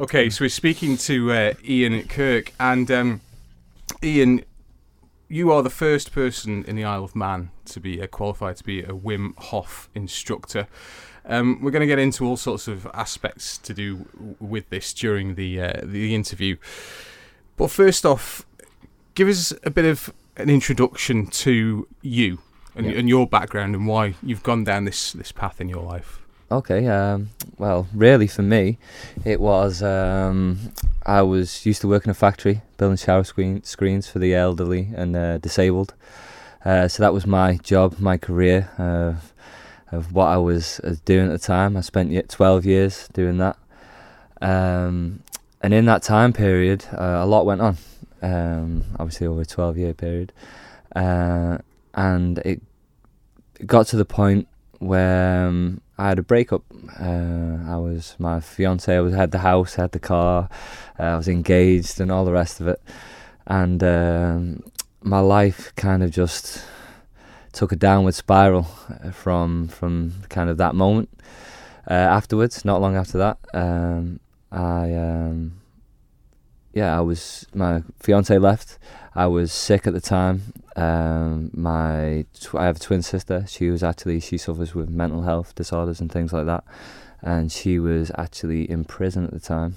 Okay, so we're speaking to uh, Ian Kirk, and um, Ian, you are the first person in the Isle of Man to be uh, qualified to be a Wim Hof instructor. Um, we're going to get into all sorts of aspects to do with this during the uh, the interview, but first off, give us a bit of an introduction to you and, Yeah. and your background and why you've gone down this this path in your life. Okay, um, well, really for me, it was um, I was used to work in a factory building shower screen, screens for the elderly and uh, disabled. Uh, so that was my job, my career of what I was uh, doing at the time. I spent ye- 12 years doing that. Um, and in that time period, uh, a lot went on, um, obviously over a 12 year period. Uh, and it, it got to the point where um, I had a breakup. Uh, I was my fiance. I was had the house, had the car. Uh, I was engaged and all the rest of it. And um, my life kind of just took a downward spiral uh, from from kind of that moment. Uh, afterwards, not long after that, um, I um, yeah, I was my fiance left. I was sick at the time. Um, my tw- I have a twin sister. She was actually she suffers with mental health disorders and things like that, and she was actually in prison at the time.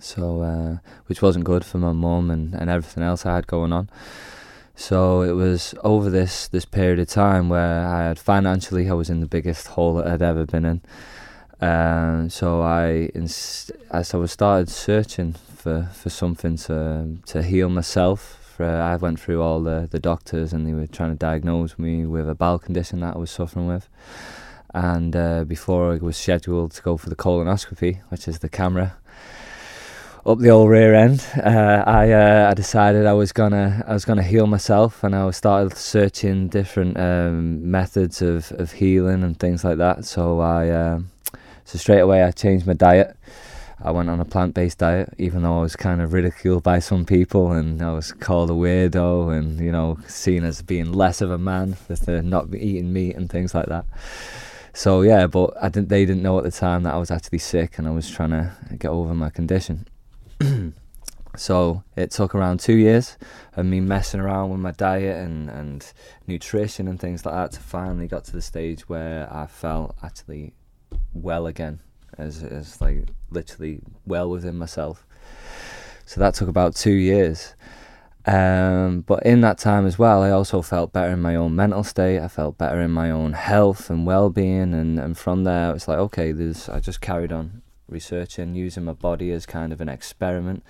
So, uh, which wasn't good for my mum and, and everything else I had going on. So it was over this this period of time where I had financially I was in the biggest hole that I'd ever been in. Um, so I, inst- as I was started searching for, for something to to heal myself. For, I went through all the, the doctors and they were trying to diagnose me with a bowel condition that I was suffering with. And uh, before I was scheduled to go for the colonoscopy, which is the camera up the old rear end, uh, I uh, I decided I was gonna I was gonna heal myself, and I started searching different um, methods of, of healing and things like that. So I um, so straight away I changed my diet. I went on a plant based diet, even though I was kind of ridiculed by some people and I was called a weirdo and, you know, seen as being less of a man uh, not eating meat and things like that. So, yeah, but I didn't, they didn't know at the time that I was actually sick and I was trying to get over my condition. so, it took around two years of me messing around with my diet and, and nutrition and things like that to finally got to the stage where I felt actually well again as as like literally well within myself. So that took about two years. Um, but in that time as well, I also felt better in my own mental state. I felt better in my own health and well-being, and, and from there, it's like okay, there's. I just carried on researching, using my body as kind of an experiment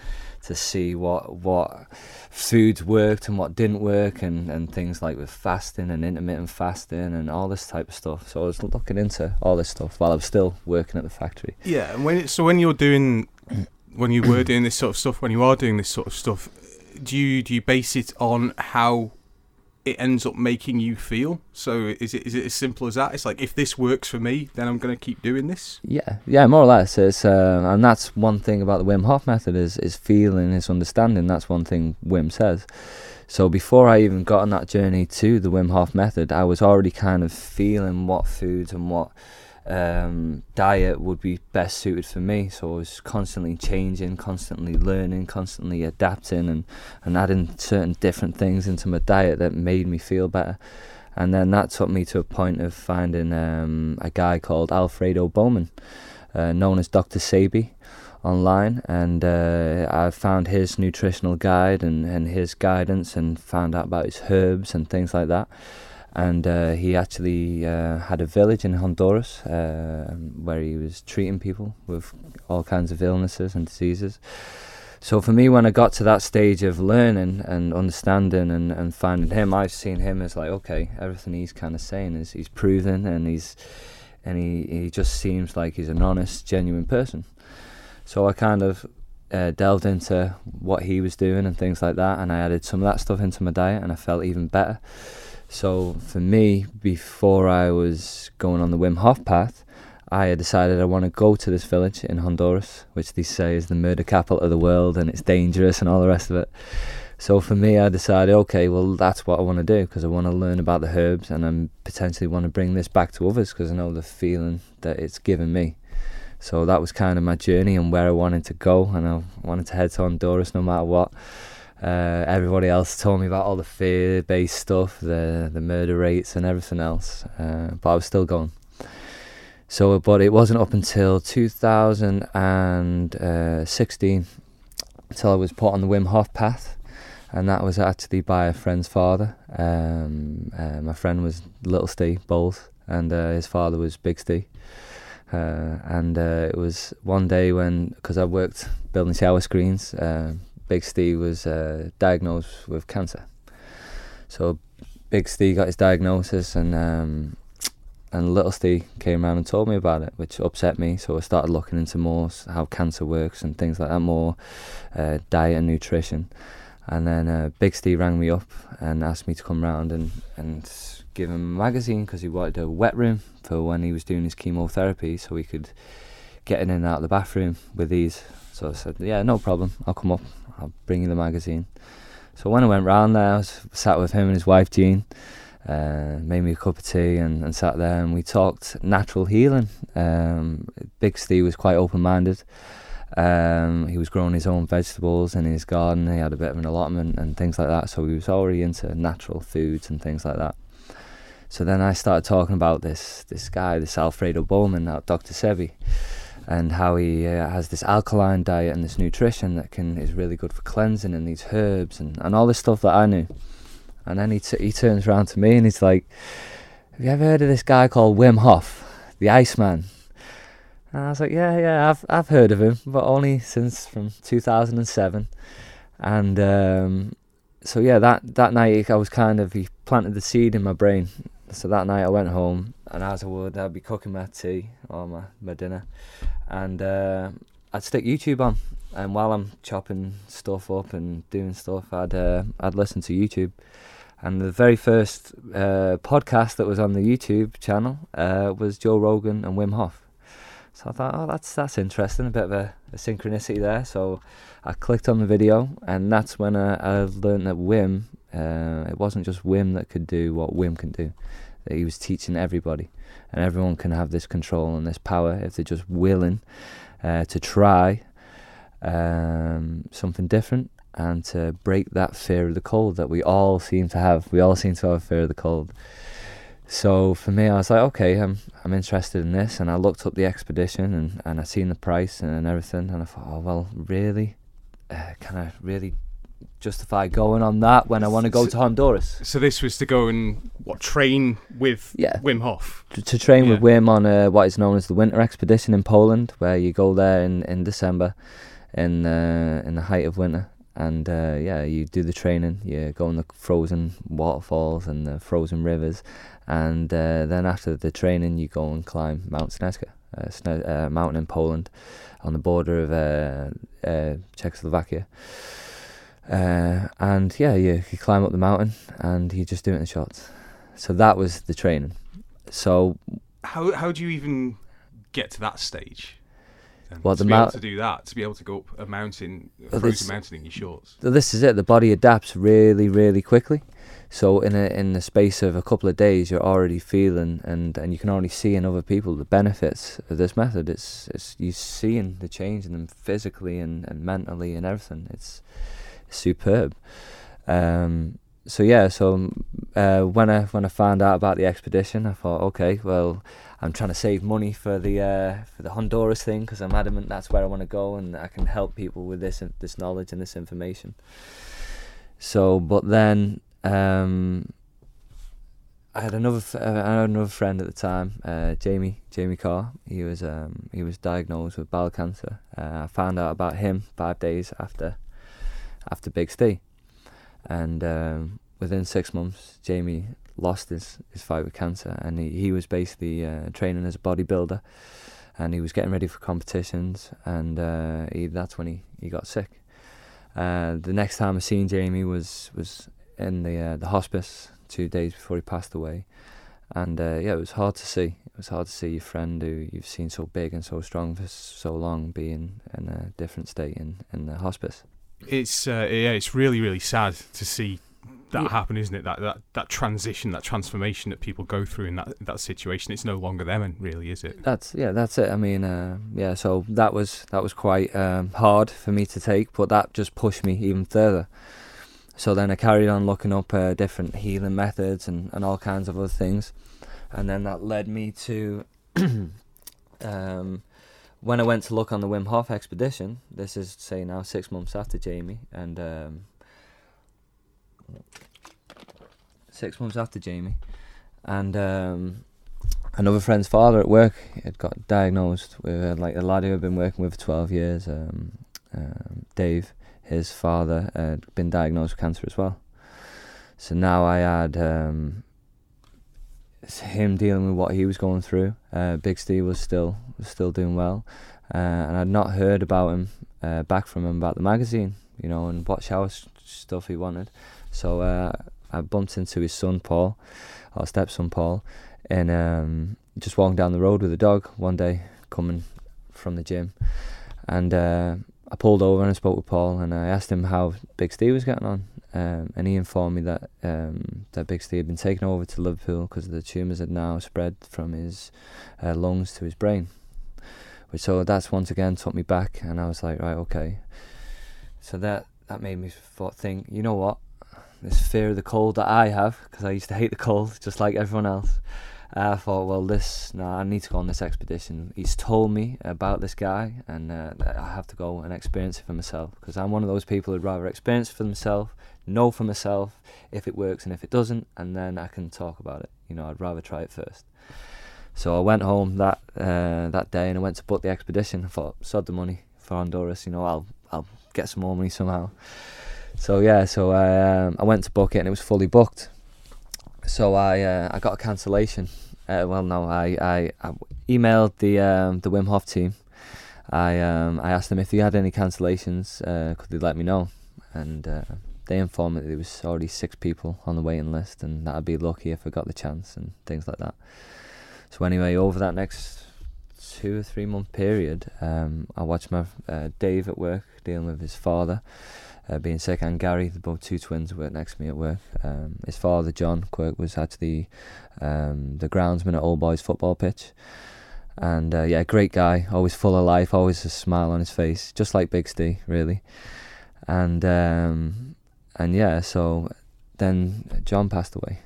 to see what what foods worked and what didn't work, and, and things like with fasting and intermittent fasting and all this type of stuff. So I was looking into all this stuff while I was still working at the factory. Yeah, and when so when you're doing, when you were doing this sort of stuff, when you are doing this sort of stuff, do you do you base it on how it ends up making you feel? So is it is it as simple as that? It's like if this works for me, then I'm going to keep doing this. Yeah, yeah, more or less. It's uh, and that's one thing about the Wim Hof method is is feeling, is understanding. That's one thing Wim says. So before I even got on that journey to the Wim Hof method, I was already kind of feeling what foods and what um, diet would be best suited for me. So I was constantly changing, constantly learning, constantly adapting, and and adding certain different things into my diet that made me feel better. And then that took me to a point of finding um, a guy called Alfredo Bowman, uh, known as Dr. Sebi, online. And uh, I found his nutritional guide and, and his guidance and found out about his herbs and things like that. And uh, he actually uh, had a village in Honduras uh, where he was treating people with all kinds of illnesses and diseases. So for me, when I got to that stage of learning and understanding and, and finding him, I've seen him as like, okay, everything he's kind of saying is he's proven and he's and he, he just seems like he's an honest, genuine person. So I kind of uh, delved into what he was doing and things like that, and I added some of that stuff into my diet, and I felt even better. So for me, before I was going on the Wim Hof path, I had decided I want to go to this village in Honduras, which they say is the murder capital of the world and it's dangerous and all the rest of it. So for me, I decided, okay, well, that's what I want to do because I want to learn about the herbs and I potentially want to bring this back to others because I know the feeling that it's given me. So that was kind of my journey and where I wanted to go, and I wanted to head to Honduras no matter what. Uh, everybody else told me about all the fear-based stuff, the the murder rates and everything else, uh, but I was still going. So, but it wasn't up until 2016 until I was put on the Wim Hof path, and that was actually by a friend's father. Um, uh, my friend was Little Steve Bowles, and uh, his father was Big Steve. Uh, and uh, it was one day when, because I worked building shower screens, uh, Big Steve was uh, diagnosed with cancer. So Big Steve got his diagnosis, and um, and Little Steve came around and told me about it, which upset me. So I started looking into more how cancer works and things like that, more uh, diet and nutrition. And then uh, Big Steve rang me up and asked me to come round and, and give him a magazine because he wanted a wet room for when he was doing his chemotherapy so he could get in and out of the bathroom with ease. So I said, yeah, no problem. I'll come up. I'll bring you the magazine. So when I went round there, I was sat with him and his wife Jean. Uh, made me a cup of tea and, and sat there and we talked natural healing. Um, Big Steve was quite open minded. Um, he was growing his own vegetables in his garden. He had a bit of an allotment and things like that. So he was already into natural foods and things like that. So then I started talking about this this guy, this Alfredo Bowman, Dr. Sebi, and how he uh, has this alkaline diet and this nutrition that can is really good for cleansing and these herbs and, and all this stuff that I knew. And then he t- he turns around to me and he's like, "Have you ever heard of this guy called Wim Hof, the Iceman?" And I was like, "Yeah, yeah, I've I've heard of him, but only since from 2007." And um, so yeah, that that night I was kind of he planted the seed in my brain so that night I went home, and as I would, I'd be cooking my tea or my, my dinner, and uh, I'd stick YouTube on. And while I'm chopping stuff up and doing stuff, I'd uh, I'd listen to YouTube. And the very first uh, podcast that was on the YouTube channel uh, was Joe Rogan and Wim Hof. So I thought, oh, that's that's interesting, a bit of a, a synchronicity there. So I clicked on the video, and that's when I, I learned that Wim uh, it wasn't just Wim that could do what Wim can do. He was teaching everybody, and everyone can have this control and this power if they're just willing uh, to try um, something different and to break that fear of the cold that we all seem to have. We all seem to have a fear of the cold. So for me, I was like, okay, I'm I'm interested in this, and I looked up the expedition and and I seen the price and everything, and I thought, oh well, really, uh, can I really justify going on that when I want to go So- to Honduras. So this was to go and what train with Yeah. Wim Hof. To, to train with Wim on uh, what is known as the Winter Expedition in Poland, where you go there in, in December, in uh, in the height of winter, and uh, yeah, you do the training. You go in the frozen waterfalls and the frozen rivers, and uh, then after the training, you go and climb Mount Snezka, a sne- uh, mountain in Poland, on the border of uh, uh, Czechoslovakia. Uh, and yeah, you, you climb up the mountain and you just do it in shots. So that was the training. So How how do you even get to that stage? then? Well, to the be able to do that, to be able to go up a mountain, a Well, frozen this- mountain in your shorts. This is it. The body adapts really, really quickly. So in a in the space of a couple of days, you're already feeling and, and you can already see in other people the benefits of this method. It's it's you seeing the change in them physically and, and mentally and everything. It's superb. Um, so yeah, so uh, when I when I found out about the expedition, I thought, okay, well, I'm trying to save money for the uh, for the Honduras thing because I'm adamant that's where I want to go and I can help people with this this knowledge and this information. So, but then um, I had another uh, I had another friend at the time, uh, Jamie Jamie Carr. He was um, he was diagnosed with bowel cancer. Uh, I found out about him five days after after Big Steve, and um, within six months, Jamie lost his, his fight with cancer, and he, he was basically uh, training as a bodybuilder, and he was getting ready for competitions, and uh, he, that's when he, he got sick. Uh, the next time I seen Jamie was was in the uh, the hospice two days before he passed away, and uh, yeah, it was hard to see. It was hard to see your friend who you've seen so big and so strong for so long being in a different state in in the hospice. It's uh, yeah, it's really really sad to see that Yeah. happen, isn't it? That, that that transition, that transformation that people go through in that that situation. It's no longer them, and really, is it? That's yeah, that's it. I mean, uh, yeah. So that was that was quite um, hard for me to take, but that just pushed me even further. So then I carried on looking up uh, different healing methods and, and all kinds of other things, and then that led me to um, when I went to look on the Wim Hof expedition. This is say now six months after Jamie, and um, six months after Jamie, and um, another friend's father at work had got diagnosed with uh, like a lad who had been working with for 12 years um, um, Dave his father had been diagnosed with cancer as well so now I had um, him dealing with what he was going through. Uh, Big Steve was still was still doing well. Uh, and I'd not heard about him uh, back from him about the magazine you know and what shower stuff he wanted. So uh, I bumped into his son Paul our stepson Paul and um, just walking down the road with a dog one day coming from the gym. And uh, I pulled over and I spoke with Paul and I asked him how Big Steve was getting on um, and he informed me that um, that Steve had been taken over to Liverpool because the tumours had now spread from his uh, lungs to his brain which so that's once again took me back and I was like right okay. So that that made me think you know what? This fear of the cold that I have because I used to hate the cold just like everyone else I thought, well, this, no, I need to go on this expedition. He's told me about this guy, and uh, I have to go and experience it for myself. Because I'm one of those people who'd rather experience for themselves, know for myself if it works and if it doesn't, and then I can talk about it. You know, I'd rather try it first. So I went home that uh, that day, and I went to book the expedition. I thought, sod the money for Honduras. You know, I'll I'll get some more money somehow. So yeah, so I um, I went to book it, and it was fully booked so I uh, I got a cancellation. Uh, well, no, I, I, I emailed the um, the Wim Hof team. I um, I asked them if they had any cancellations, uh, could they let me know? And uh, they informed me that there was already six people on the waiting list, and that I'd be lucky if I got the chance and things like that. So anyway, over that next two or three month period, um, I watched my uh, Dave at work dealing with his father uh, being sick, and Gary, the both two twins, worked next to me at work. Um, his father, John Quirk, was actually um, the groundsman at Old Boys football pitch. And uh, yeah, great guy, always full of life, always a smile on his face, just like Big Steve, really. And um, and yeah, so then John passed away,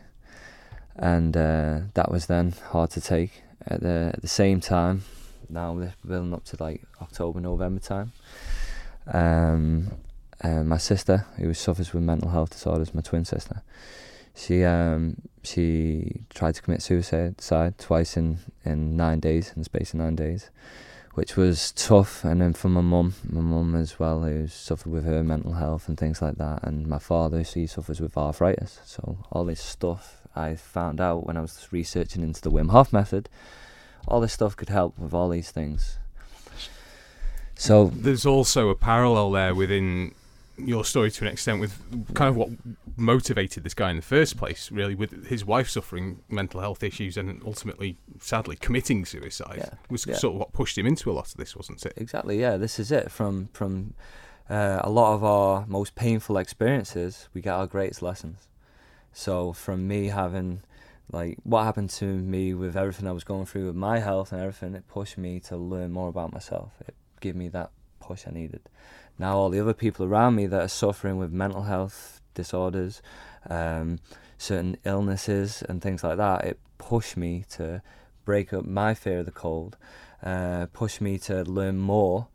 and uh, that was then hard to take. At the at the same time, now we're building up to like October, November time. Um, uh, my sister, who suffers with mental health disorders, my twin sister, she um she tried to commit suicide twice in in nine days, in the space of nine days, which was tough. And then for my mum, my mum as well, who suffered with her mental health and things like that, and my father, she suffers with arthritis. So all this stuff I found out when I was researching into the Wim Hof method, all this stuff could help with all these things. So There's also a parallel there within your story to an extent with kind of what motivated this guy in the first place, really, with his wife suffering mental health issues and ultimately, sadly, committing suicide. Yeah, Was yeah. sort of what pushed him into a lot of this, wasn't it? Exactly. Yeah, this is it. From from uh, a lot of our most painful experiences, we get our greatest lessons. So from me having like what happened to me with everything I was going through with my health and everything, it pushed me to learn more about myself. It gave me that push I needed. Now all the other people around me that are suffering with mental health disorders, um, certain illnesses and things like that, it pushed me to break up my fear of the cold, uh, pushed me to learn more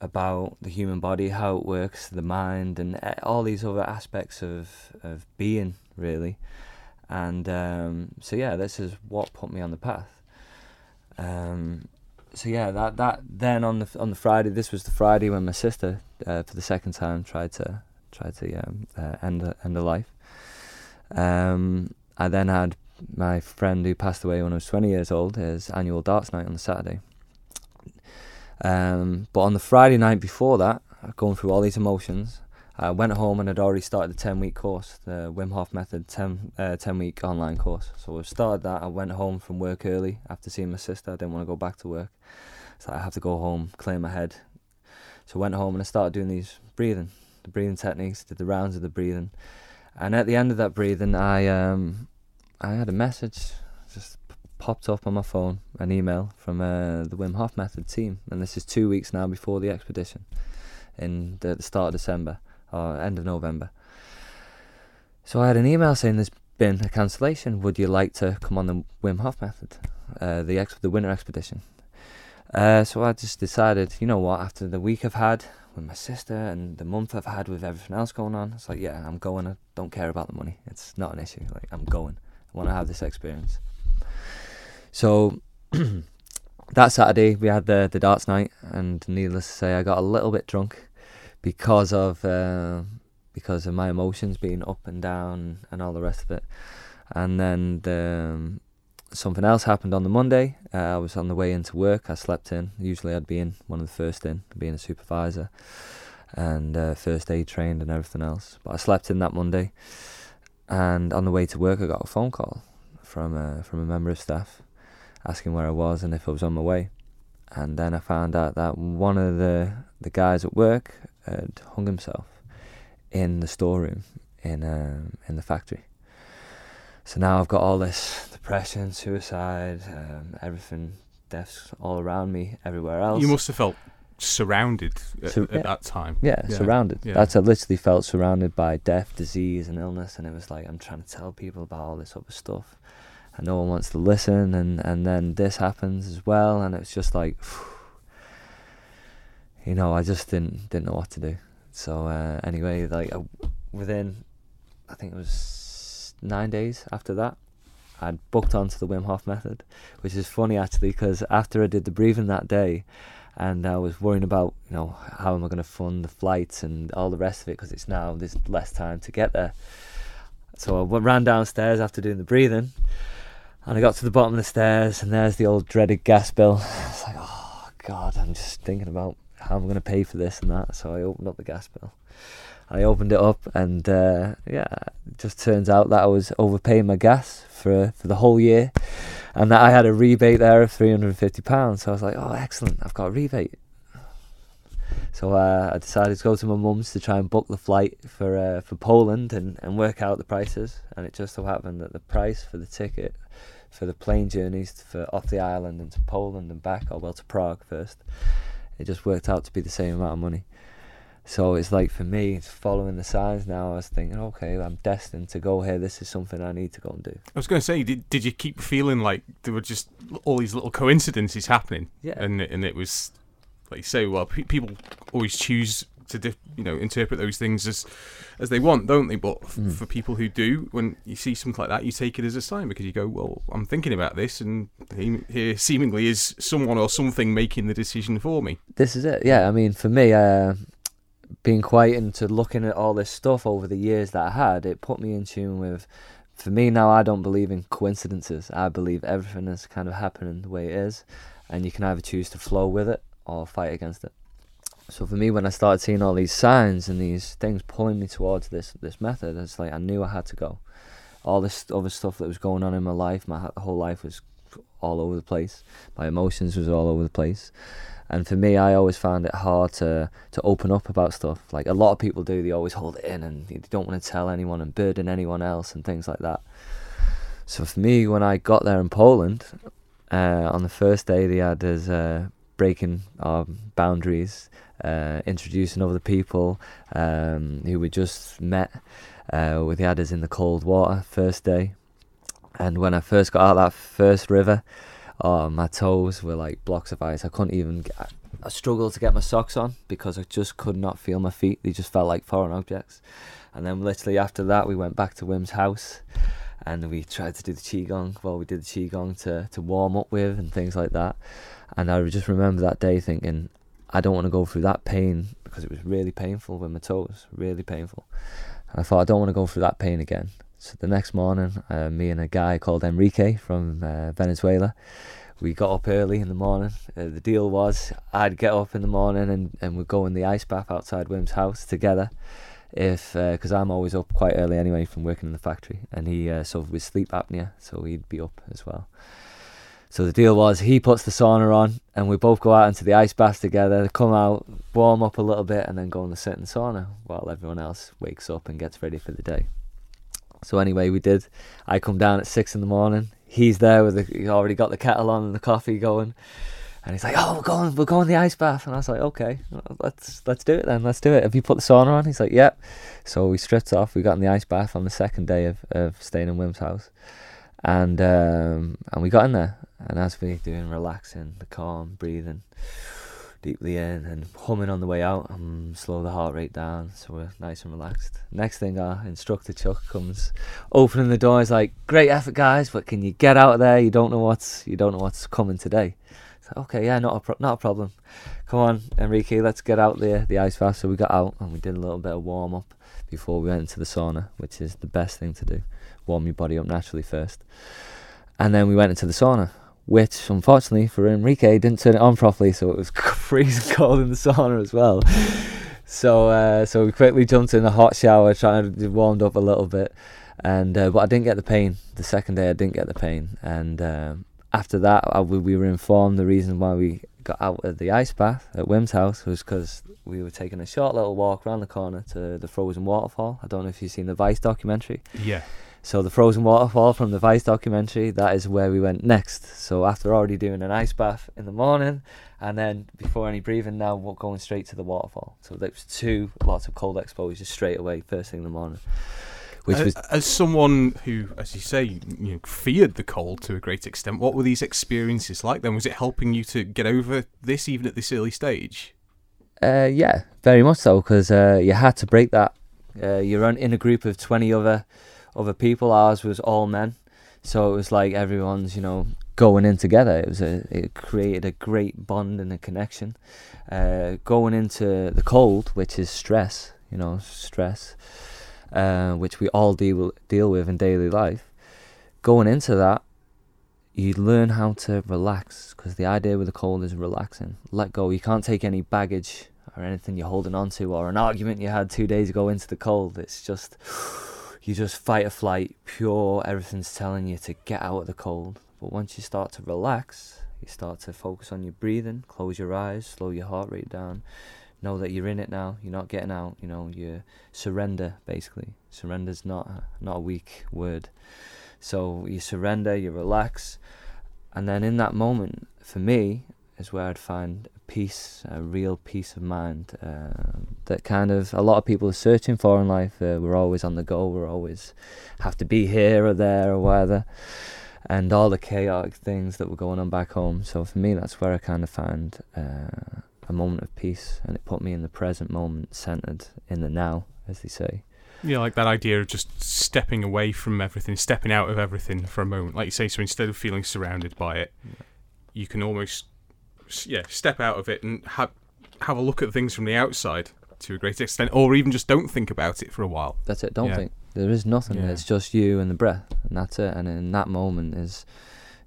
about the human body, how it works, the mind, and uh, all these other aspects of, of being, really. And um, so, yeah, this is what put me on the path. Um, so yeah, that that then on the on the Friday, this was the Friday when my sister, uh, for the second time, tried to tried to um, uh, end her- end her life. Um, I then had my friend who passed away when I was 20 years old, his annual darts night on the Saturday. Um, but on the Friday night before that, going through all these emotions, I went home and had already started the 10 week course, the Wim Hof Method 10, uh, 10 week online course. So I started that. I went home from work early after seeing my sister. I didn't want to go back to work. So I have to go home, clear my head. So I went home and I started doing these breathing, the breathing techniques, did the rounds of the breathing. And at the end of that breathing, I um, I had a message just popped up on my phone, an email from uh, the Wim Hof Method team, and this is two weeks now before the expedition, in the, the start of December or end of November. So I had an email saying there's been a cancellation. Would you like to come on the Wim Hof Method, uh, the ex- the winter expedition? Uh, so I just decided, you know what, after the week I've had with my sister and the month I've had with everything else going on, it's like, yeah, I'm going. I don't care about the money. It's not an issue. Like, I'm going. I want to have this experience. So that Saturday we had the the darts night, and needless to say, I got a little bit drunk because of uh, because of my emotions being up and down and all the rest of it. And then the, um, something else happened on the Monday. Uh, I was on the way into work. I slept in. Usually I'd be in one of the first in, being a supervisor and uh, first aid trained and everything else. But I slept in that Monday, and on the way to work, I got a phone call from a, from a member of staff asking where I was and if I was on my way. And then I found out that one of the the guys at work had hung himself in the storeroom in um, in the factory. So now I've got all this depression, suicide, um, everything, deaths all around me, everywhere else. You must have felt surrounded at, So- at yeah. that time. Yeah, Yeah, surrounded. yeah. That's I literally felt surrounded by death, disease, and illness, and it was like I'm trying to tell people about all this other stuff, and no one wants to listen, and and then this happens as well, and it's just like, you know, I just didn't didn't know what to do. So uh, anyway, like within, I think it was nine days after that, I'd booked onto the Wim Hof method, which is funny actually because after I did the breathing that day, and I was worrying about you know how am I going to fund the flights and all the rest of it because it's now there's less time to get there. So I ran downstairs after doing the breathing, and I got to the bottom of the stairs, and there's the old dreaded gas bill. It's like oh god, I'm just thinking about I'm going to pay for this and that. So I opened up the gas bill. I opened it up, and uh, yeah, it just turns out that I was overpaying my gas for for the whole year, and that I had a rebate there of three hundred and fifty pounds. So I was like, oh, excellent, I've got a rebate. So uh, I decided to go to my mum's to try and book the flight for uh, for Poland and, and work out the prices. And it just so happened that the price for the ticket for the plane journeys for off the island and to Poland and back, or well to Prague first, it just worked out to be the same amount of money. So it's like for me, it's following the signs now. I was thinking, okay, I'm destined to go here. This is something I need to go and do. I was going to say, did, did you keep feeling like there were just all these little coincidences happening, Yeah. and and it was like you say, well, pe- people always choose to you know interpret those things as as they want, don't they? But f- Mm. for people who do, when you see something like that, you take it as a sign because you go, well, I'm thinking about this, and he- here seemingly is someone or something making the decision for me. this is it. Yeah, I mean, for me, uh, being quiet into looking at all this stuff over the years that I had, it put me in tune with. For me now, I don't believe in coincidences. I believe everything is kind of happening the way it is, and you can either choose to flow with it or fight against it. So for me, when I started seeing all these signs and these things pulling me towards this this method, it's like I knew I had to go. All this other stuff that was going on in my life, my whole life was all over the place. My emotions was all over the place. And for me, I always found it hard to to open up about stuff. Like a lot of people do, they always hold it in and they don't want to tell anyone and burden anyone else and things like that. So for me, when I got there in Poland, uh, on the first day, they had us uh, breaking our boundaries, uh, introducing other people um, who we just met. Uh, with the adders in the cold water first day, and when I first got out that first river, oh my toes were like blocks of ice. I couldn't even. Get, I struggled to get my socks on because I just could not feel my feet. They just felt like foreign objects. And then literally after that, we went back to Wim's house, and we tried to do the qigong. Well, we did the qigong to to warm up with and things like that. And I just remember that day thinking, I don't want to go through that pain because it was really painful with my toes, really painful. And I thought I don't want to go through that pain again. So the next morning, uh, me and a guy called Enrique from uh, Venezuela, we got up early in the morning. Uh, the deal was I'd get up in the morning and, and we'd go in the ice bath outside Wim's house together. If because I'm always up quite early anyway from working in the factory, and he uh, suffered with sleep apnea, so he'd be up as well. So the deal was he puts the sauna on, and we both go out into the ice bath together, come out, warm up a little bit, and then go in the sit in sauna while everyone else wakes up and gets ready for the day. So anyway, we did. I come down at six in the morning. He's there with the. He already got the kettle on and the coffee going. And he's like, "Oh, we're going, we're going the ice bath." And I was like, "Okay, let's let's do it then. Let's do it." Have you put the sauna on? He's like, "Yep." So we stripped off. We got in the ice bath on the second day of, of staying in Wim's house, and um, and we got in there. And as we're doing relaxing, the calm, breathing deeply in and humming on the way out, and slow the heart rate down, so we're nice and relaxed. Next thing, our instructor Chuck comes, opening the door. He's like, "Great effort, guys, but can you get out of there? You don't know what's you don't know what's coming today." okay, yeah, not a pro- not a problem. Come on, Enrique, let's get out the the ice bath. So we got out and we did a little bit of warm up before we went into the sauna, which is the best thing to do. Warm your body up naturally first, and then we went into the sauna, which unfortunately for Enrique didn't turn it on properly, so it was freezing cold in the sauna as well. So uh, so we quickly jumped in the hot shower, trying to warmed up a little bit, and uh, but I didn't get the pain. The second day I didn't get the pain, and um, after that, I, we were informed the reason why we got out of the ice bath at Wim's house was because we were taking a short little walk around the corner to the frozen waterfall. I don't know if you've seen the Vice documentary. Yeah. So the frozen waterfall from the Vice documentary, that is where we went next. So after already doing an ice bath in the morning, and then before any breathing, now we're going straight to the waterfall. So there's two lots of cold exposure straight away, first thing in the morning which was as someone who, as you say, you know, feared the cold to a great extent. What were these experiences like? Then was it helping you to get over this even at this early stage? Uh, yeah, very much so because uh, you had to break that. Uh, you're in a group of twenty other other people. Ours was all men, so it was like everyone's you know going in together. It was a it created a great bond and a connection. Uh, going into the cold, which is stress, you know, stress uh, which we all deal deal with in daily life, going into that, you learn how to relax because the idea with the cold is relaxing. Let go. You can't take any baggage or anything you're holding on to or an argument you had two days ago into the cold. It's just you just fight or flight, pure. Everything's telling you to get out of the cold. But once you start to relax, you start to focus on your breathing, close your eyes, slow your heart rate down, know that you're in it now. You're not getting out. You know, you surrender basically. Surrender's not not a weak word. So you surrender, you relax, and then in that moment, for me, is where I'd find peace, a real peace of mind uh, that kind of a lot of people are searching for in life. Uh, we're always on the go. We're always have to be here or there or whatever, and all the chaotic things that were going on back home. So for me, that's where I kind of find. Uh, a moment of peace, and it put me in the present moment, centered in the now, as they say. Yeah, like that idea of just stepping away from everything, stepping out of everything for a moment. Like you say, so instead of feeling surrounded by it, you can almost, yeah, step out of it and have have a look at things from the outside to a great extent, or even just don't think about it for a while. That's it. Don't yeah. think. There is nothing. Yeah. It's just you and the breath, and that's it. And in that moment is,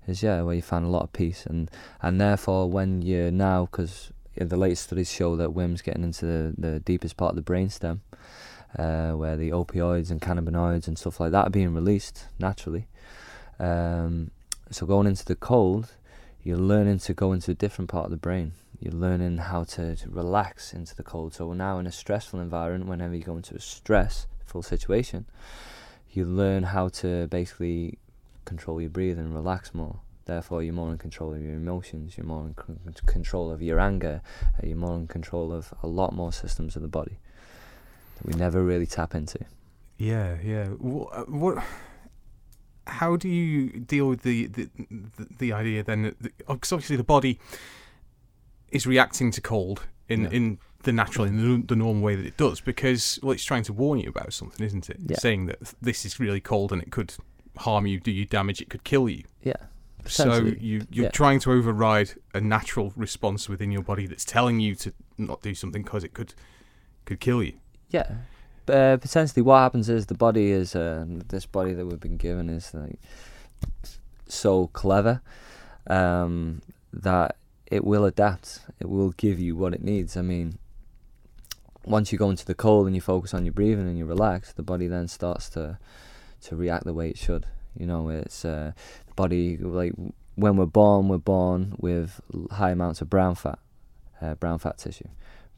is yeah, where you find a lot of peace, and and therefore when you're now, because the latest studies show that Wim's getting into the, the deepest part of the brainstem, uh, where the opioids and cannabinoids and stuff like that are being released naturally. Um, so going into the cold, you're learning to go into a different part of the brain. You're learning how to, to relax into the cold. So now in a stressful environment, whenever you go into a stressful situation, you learn how to basically control your breathing and relax more. Therefore, you're more in control of your emotions, you're more in c- control of your anger, uh, you're more in control of a lot more systems of the body that we never really tap into. Yeah, yeah. What? Uh, what how do you deal with the the, the, the idea then? Because obviously the body is reacting to cold in, yeah. in the natural, in the, the, normal way that it does, because well, it's trying to warn you about something, isn't it? Yeah. Saying that this is really cold and it could harm you, do you damage, it could kill you. Yeah. So you you're yeah. trying to override a natural response within your body that's telling you to not do something because it could could kill you. Yeah, uh, potentially. What happens is the body is uh, this body that we've been given is like so clever um, that it will adapt. It will give you what it needs. I mean, once you go into the cold and you focus on your breathing and you relax, the body then starts to to react the way it should. You know, it's uh, the body like when we're born, we're born with high amounts of brown fat, uh, brown fat tissue.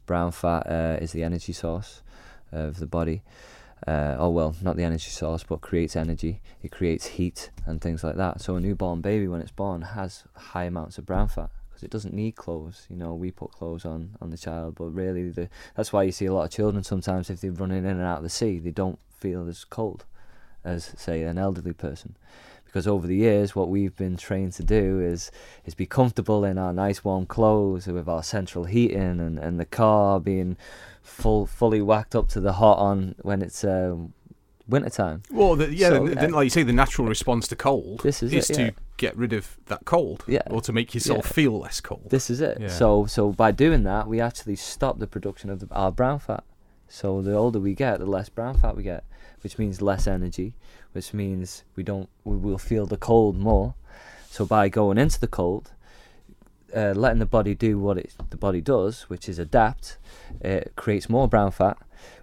Brown fat uh, is the energy source of the body. uh, oh well, not the energy source, but creates energy. It creates heat and things like that. So a newborn baby, when it's born, has high amounts of brown fat because it doesn't need clothes. You know, we put clothes on on the child, but really, the, that's why you see a lot of children sometimes if they're running in and out of the sea, they don't feel as cold as say an elderly person because over the years what we've been trained to do is is be comfortable in our nice warm clothes with our central heating and, and the car being full fully whacked up to the hot on when it's um, wintertime. Well, the, yeah, So, the, the- uh, like you say, the natural response to cold This is it, to yeah. get rid of that cold, Yeah. or to make yourself Yeah. feel less cold. This is it. Yeah. So so by doing that, we actually stop the production of the, our brown fat. So the older we get, the less brown fat we get, which means less energy, which means we don't we will feel the cold more. So by going into the cold, uh, letting the body do what it the body does, which is adapt, it creates more brown fat,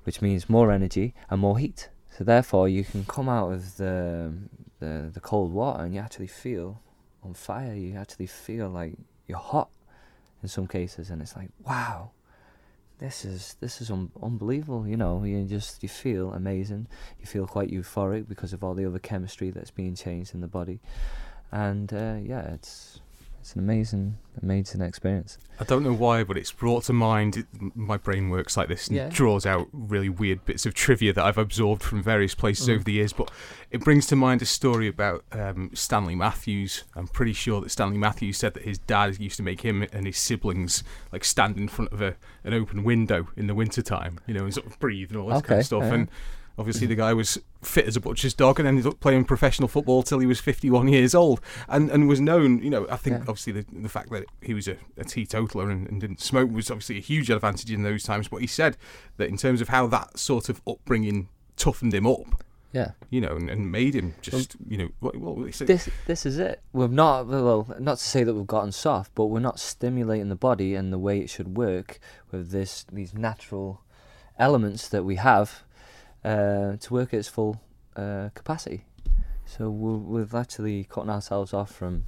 which means more energy and more heat. So therefore, you can come out of the the, the cold water and you actually feel on fire. You actually feel like you're hot in some cases, and it's like wow, this is this is un- unbelievable. You know, you just you feel amazing. You feel quite euphoric because of all the other chemistry that's being changed in the body, and uh, yeah, it's it's an amazing amazing experience. I don't know why, but it's brought to mind. It, my brain works like this and Yeah. draws out really weird bits of trivia that I've absorbed from various places Mm. over the years. But it brings to mind a story about um, Stanley Matthews. I'm pretty sure that Stanley Matthews said that his dad used to make him and his siblings like stand in front of a, an open window in the wintertime, you know, and sort of breathe and all this kind of stuff. yeah. And obviously, the guy was fit as a butcher's dog and ended up playing professional football till he was 51 years old and, and was known, you know, I think Yeah. obviously the, the fact that he was a, a teetotaler and, and didn't smoke was obviously a huge advantage in those times. But he said that in terms of how that sort of upbringing toughened him up, Yeah. you know, and, and made him just, you know, what, what This this is it. We've not well, not to say that we've gotten soft, but we're not stimulating the body in the way it should work with this these natural elements that we have uh, to work at its full uh, capacity. So we're, we've actually cutting ourselves off from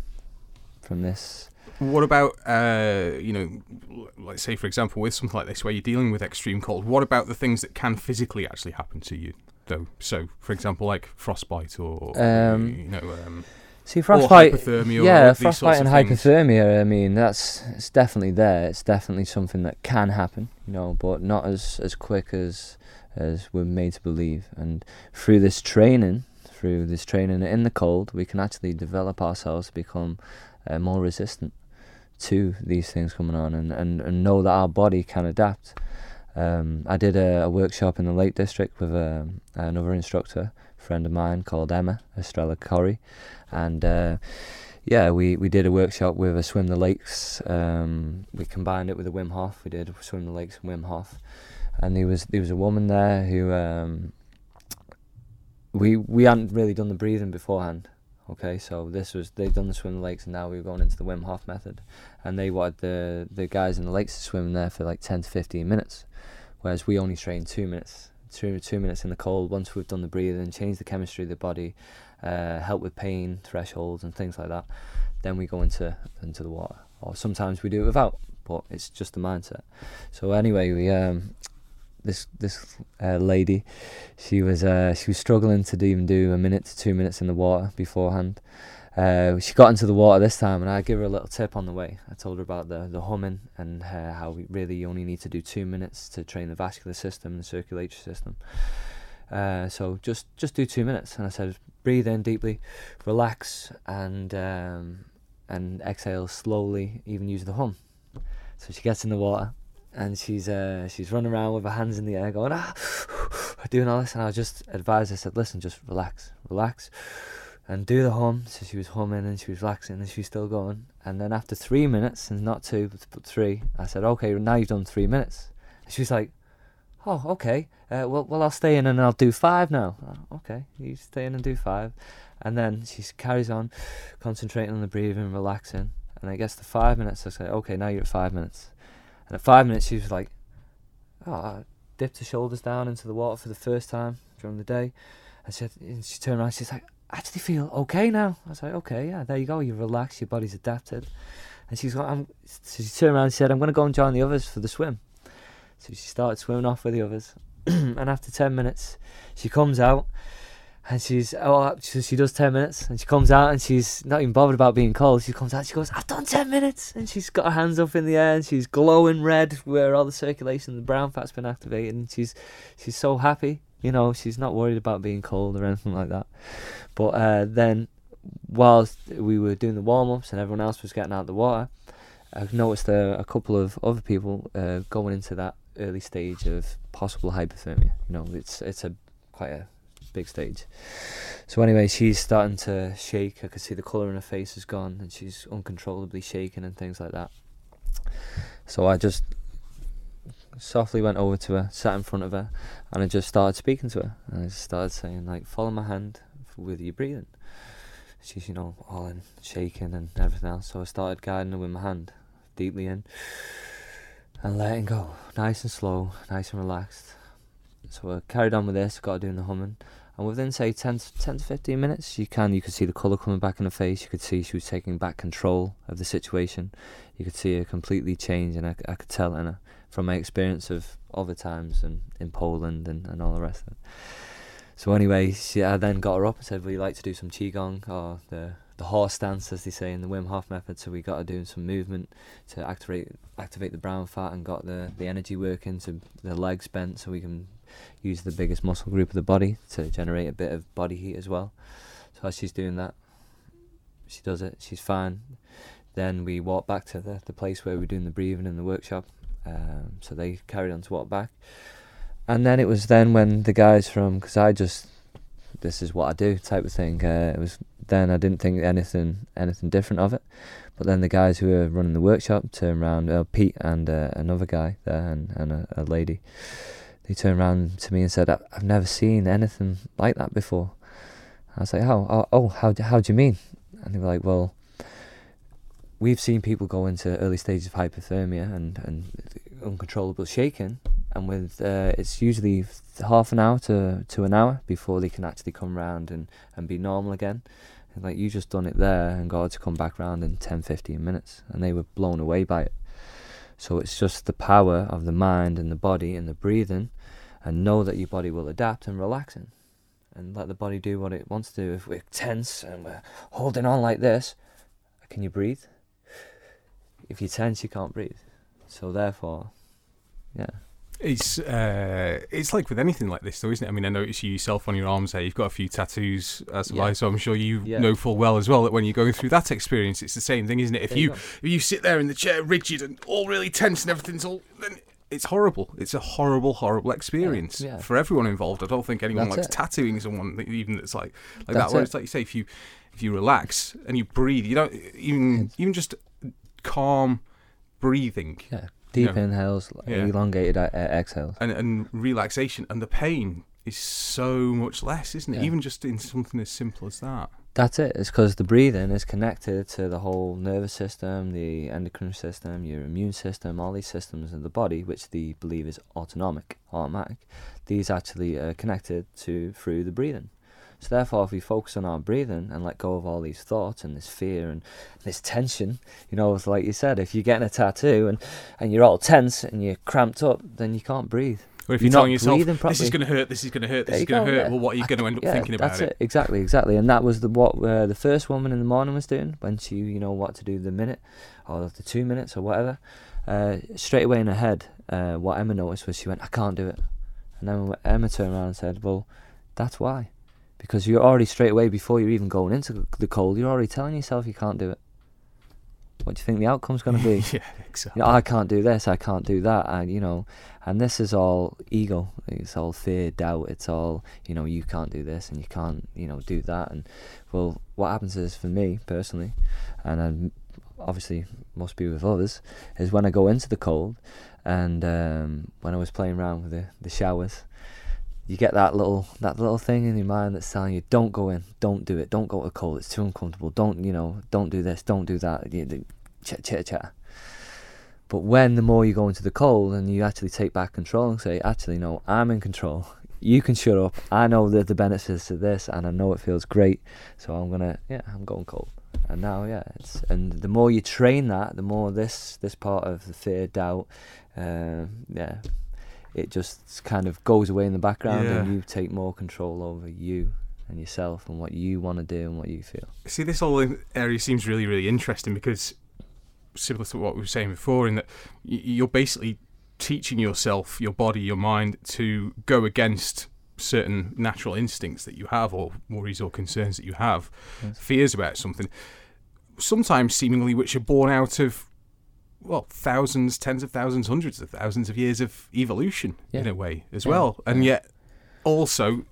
from this. What about, uh, you know, let's say, for example, with something like this where you're dealing with extreme cold, what about the things that can physically actually happen to you, though? So, for example, like frostbite or, Um, you know, um, See, frostbite. hypothermia yeah, or these frostbite and hypothermia. I mean, that's it's definitely there. It's definitely something that can happen, you know, but not as as quick as as we're made to believe. And through this training, through this training in the cold, we can actually develop ourselves to become uh, more resistant to these things coming on, and, and, and know that our body can adapt. Um, I did a, a workshop in the Lake District with um another instructor, friend of mine called Emma Estrella Corrie, and uh, yeah, we, we did a workshop with a swim the lakes. Um, we combined it with a Wim Hof. We did swim the lakes and Wim Hof, and there was there was a woman there who um, we we hadn't really done the breathing beforehand. Okay, so this was they'd done the swim lakes, and now we were going into the Wim Hof method, and they wanted the the guys in the lakes to swim in there for like ten to fifteen minutes, whereas we only trained two minutes. Two, two minutes in the cold. Once we've done the breathing, changed the chemistry of the body, uh, help with pain thresholds and things like that, then we go into into the water. Or sometimes we do it without, but it's just the mindset. So anyway, we um, this this uh, lady, she was uh, she was struggling to do, even do a minute to two minutes in the water beforehand. Uh, she got into the water this time, and I gave her a little tip on the way. I told her about the the humming and how we really you only need to do two minutes to train the vascular system and the circulatory system. Uh, so just just do two minutes, and I said breathe in deeply, relax, and um, and exhale slowly. Even use the hum. So she gets in the water, and she's uh, she's running around with her hands in the air, going ah, doing all this. And I just advised her, I said, listen, just relax, relax, and do the hum. So she was humming and she was relaxing, and she's still going. And then after three minutes, and not two but, three, I said, okay, now you've done three minutes. And she was like, oh, okay. Uh, well, well, I'll stay in and I'll do five now. "Oh, okay, you stay in and do five. And then she carries on, concentrating on the breathing, relaxing. And I guess the five minutes. I say, okay, now you're at five minutes. And at five minutes, she was like, oh, I dipped her shoulders down into the water for the first time during the day. And she, and she turned around, she's like, I actually feel okay now. I was like, okay, yeah, there you go. You're relaxed, your body's adapted. And she's like, I'm, so she turned around and said, I'm going to go and join the others for the swim. So she started swimming off with the others. and after 10 minutes, she comes out and she's oh she, she does 10 minutes and she comes out and she's not even bothered about being cold. She comes out she goes i've done 10 minutes! And she's got her hands up in the air and she's glowing red where all the circulation the brown fat's been activated and she's she's so happy you know? She's not worried about being cold or anything like that. But uh, then whilst we were doing the warm-ups and everyone else was getting out of the water i noticed a couple of other people uh, going into that early stage of possible hypothermia. You know it's it's a quite a big stage. So anyway, she's starting to shake. I could see the colour in her face is gone, and she's uncontrollably shaking and things like that. So I just softly went over to her, sat in front of her, and I just started speaking to her. And I just started saying like, "Follow my hand with your breathing." She's you know all in shaking and everything else. So I started guiding her with my hand deeply in and letting go, nice and slow, nice and relaxed. So I carried on with this, got doing the humming, and within say 10 to, 10 to 15 minutes you can you could see the colour coming back in her face. You could see she was taking back control of the situation. You could see her completely change and I, I could tell her from my experience of other times and in Poland and, and all the rest of it. So anyway she, I then got her up and said would you like to do some qigong or the the horse dance as they say in the Wim Hof method? So we got her doing some movement to activate activate the brown fat and got the, the energy working so the legs bent so we can use the biggest muscle group of the body to generate a bit of body heat as well. So as she's doing that, she does it. She's fine. Then we walk back to the, the place where we are doing the breathing in the workshop. Um, so they carried on to walk back. And then it was then when the guys from, because I just, this is what I do type of thing. Uh, it was then I didn't think anything anything different of it. But then the guys who were running the workshop turned around, uh, Pete and uh, another guy there and, and a, a lady they turned around to me and said, "I've never seen anything like that before." I was like, "How? Oh, oh how? How do you mean?" And they were like, "Well, we've seen people go into early stages of hypothermia and and uncontrollable shaking, and with uh, it's usually half an hour to to an hour before they can actually come round and and be normal again." Like you just done it there and got to come back round in 10, 15 minutes, and they were blown away by it. So it's just the power of the mind and the body and the breathing, and know that your body will adapt and relaxing, and let the body do what it wants to do. If we're tense and we're holding on like this, can you breathe? If you're tense, you can't breathe. So therefore, yeah. It's uh, it's like with anything like this, though, isn't it? I mean, I notice you yourself on your arms here. You've got a few tattoos, as yeah. I, so I'm sure you yeah. know full well as well that when you're going through that experience, it's the same thing, isn't it? If there you, you if you sit there in the chair rigid and all really tense and everything's all, then it's horrible. It's a horrible, horrible experience yeah, for everyone involved. I don't think anyone that's likes it. tattooing someone even that's like like that's that. Where it's like you say, if you if you relax and you breathe, you don't even even just calm breathing. Yeah Deep inhales, yeah. elongated uh, exhales, and and relaxation, and the pain is so much less, isn't it? Yeah. Even just in something as simple as that. That's it. It's because the breathing is connected to the whole nervous system, the endocrine system, your immune system, all these systems in the body, which they believe is autonomic, automatic. These actually are connected to through the breathing. So therefore, if we focus on our breathing and let go of all these thoughts and this fear and this tension, you know, like you said, if you're getting a tattoo and, and you're all tense and you're cramped up, then you can't breathe. Or if you're, you're telling yourself, this is going to hurt, this is going to hurt, this is going to hurt, yeah. well, what are you going to end up yeah, thinking about that's it? Exactly, exactly. And that was the what uh, the first woman in the morning was doing when she, you know, what to do the minute or the two minutes or whatever. Uh, straight away in her head, uh, what Emma noticed was she went, I can't do it. And then Emma turned around and said, Well, that's why because you're already straight away before you're even going into the cold, you're already telling yourself you can't do it. What do you think the outcome's going to be? yeah, exactly. You know, I can't do this, I can't do that, and you know, and this is all ego. It's all fear, doubt. It's all you know. You can't do this, and you can't, you know, do that. And well, what happens is for me personally, and I'm obviously must be with others, is when I go into the cold, and um, when I was playing around with the the showers you get that little that little thing in your mind that's telling you don't go in don't do it don't go to cold it's too uncomfortable don't you know don't do this don't do that chat chat chat but when the more you go into the cold and you actually take back control and say actually no i'm in control. You can shut up. I know that the benefits of this and i know it feels great so i'm gonna yeah i'm going cold. And now yeah it's and the more you train that the more this this part of the fear doubt uh, yeah it just kind of goes away in the background, and you take more control over you and yourself and what you want to do and what you feel. See, this whole area seems really, really interesting because similar to what we were saying before, in that you're basically teaching yourself, your body, your mind, to go against certain natural instincts that you have, or worries or concerns that you have, Yes. fears about something, sometimes seemingly which are born out of. Well, thousands, tens of thousands, hundreds of thousands of years of evolution in a way as Yeah. well, and Yeah. yet also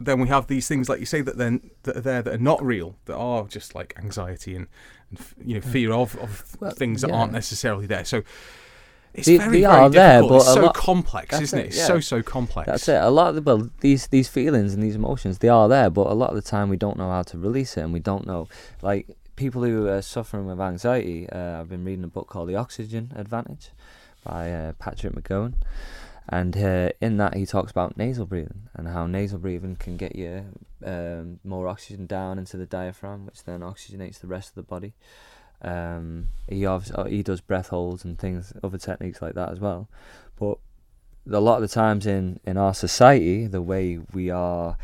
then we have these things like you say that then that are there that are not real that are just like anxiety and, and you know fear of, of Well, things that yeah. aren't necessarily there so it's They- very they very are there, difficult. but it's so lot- complex isn't it, it, it's yeah. so so complex That's it. A lot of the well, these these feelings and these emotions, they are there, but a lot of the time we don't know how to release it, and we don't know. Like people who are suffering with anxiety, uh, I've been reading a book called The Oxygen Advantage by uh, Patrick McKeown, and uh, in that he talks about nasal breathing and how nasal breathing can get you um, more oxygen down into the diaphragm, which then oxygenates the rest of the body. Um, he obviously, uh, he does breath holds and things, other techniques like that as well, but a lot of the times in, in our society, the way we are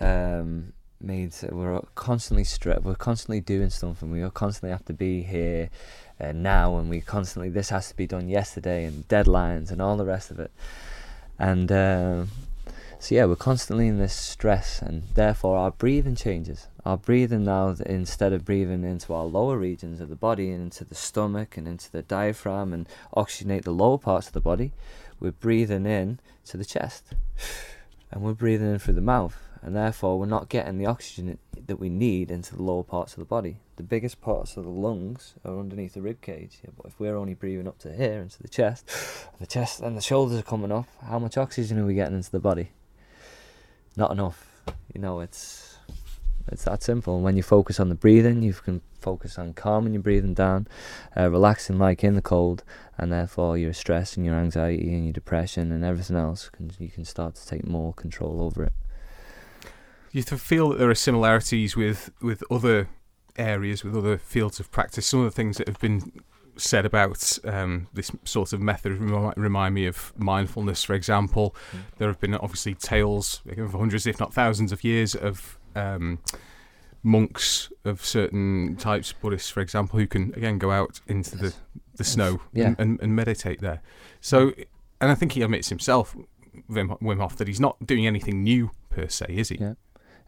um, made, we're constantly stressed, we're constantly doing something, we constantly have to be here uh, now, and we constantly, this has to be done yesterday, and deadlines and all the rest of it. And um, so, yeah, we're constantly in this stress, and therefore our breathing changes. Our breathing now, instead of breathing into our lower regions of the body and into the stomach and into the diaphragm and oxygenate the lower parts of the body, we're breathing in to the chest and we're breathing in through the mouth and therefore we're not getting the oxygen that we need into the lower parts of the body. The biggest parts of the lungs are underneath the rib cage. Yeah, but if we're only breathing up to here into the chest the chest and the shoulders are coming up how much oxygen are we getting into the body? Not enough. You know it's it's that simple. And when you focus on the breathing you can focus on calming your breathing down uh, relaxing like in the cold and therefore your stress and your anxiety and your depression and everything else can you can start to take more control over it. You feel that there are similarities with with other areas with other fields of practice some of the things that have been said about um, this sort of method remind me of mindfulness for example Mm. there have been obviously tales of hundreds if not thousands of years of um, monks of certain types buddhists for example who can again go out into the, the snow Yeah. and, and, meditate there so and i think he admits himself Wim, Wim Hof that he's not doing anything new per se is he Yeah.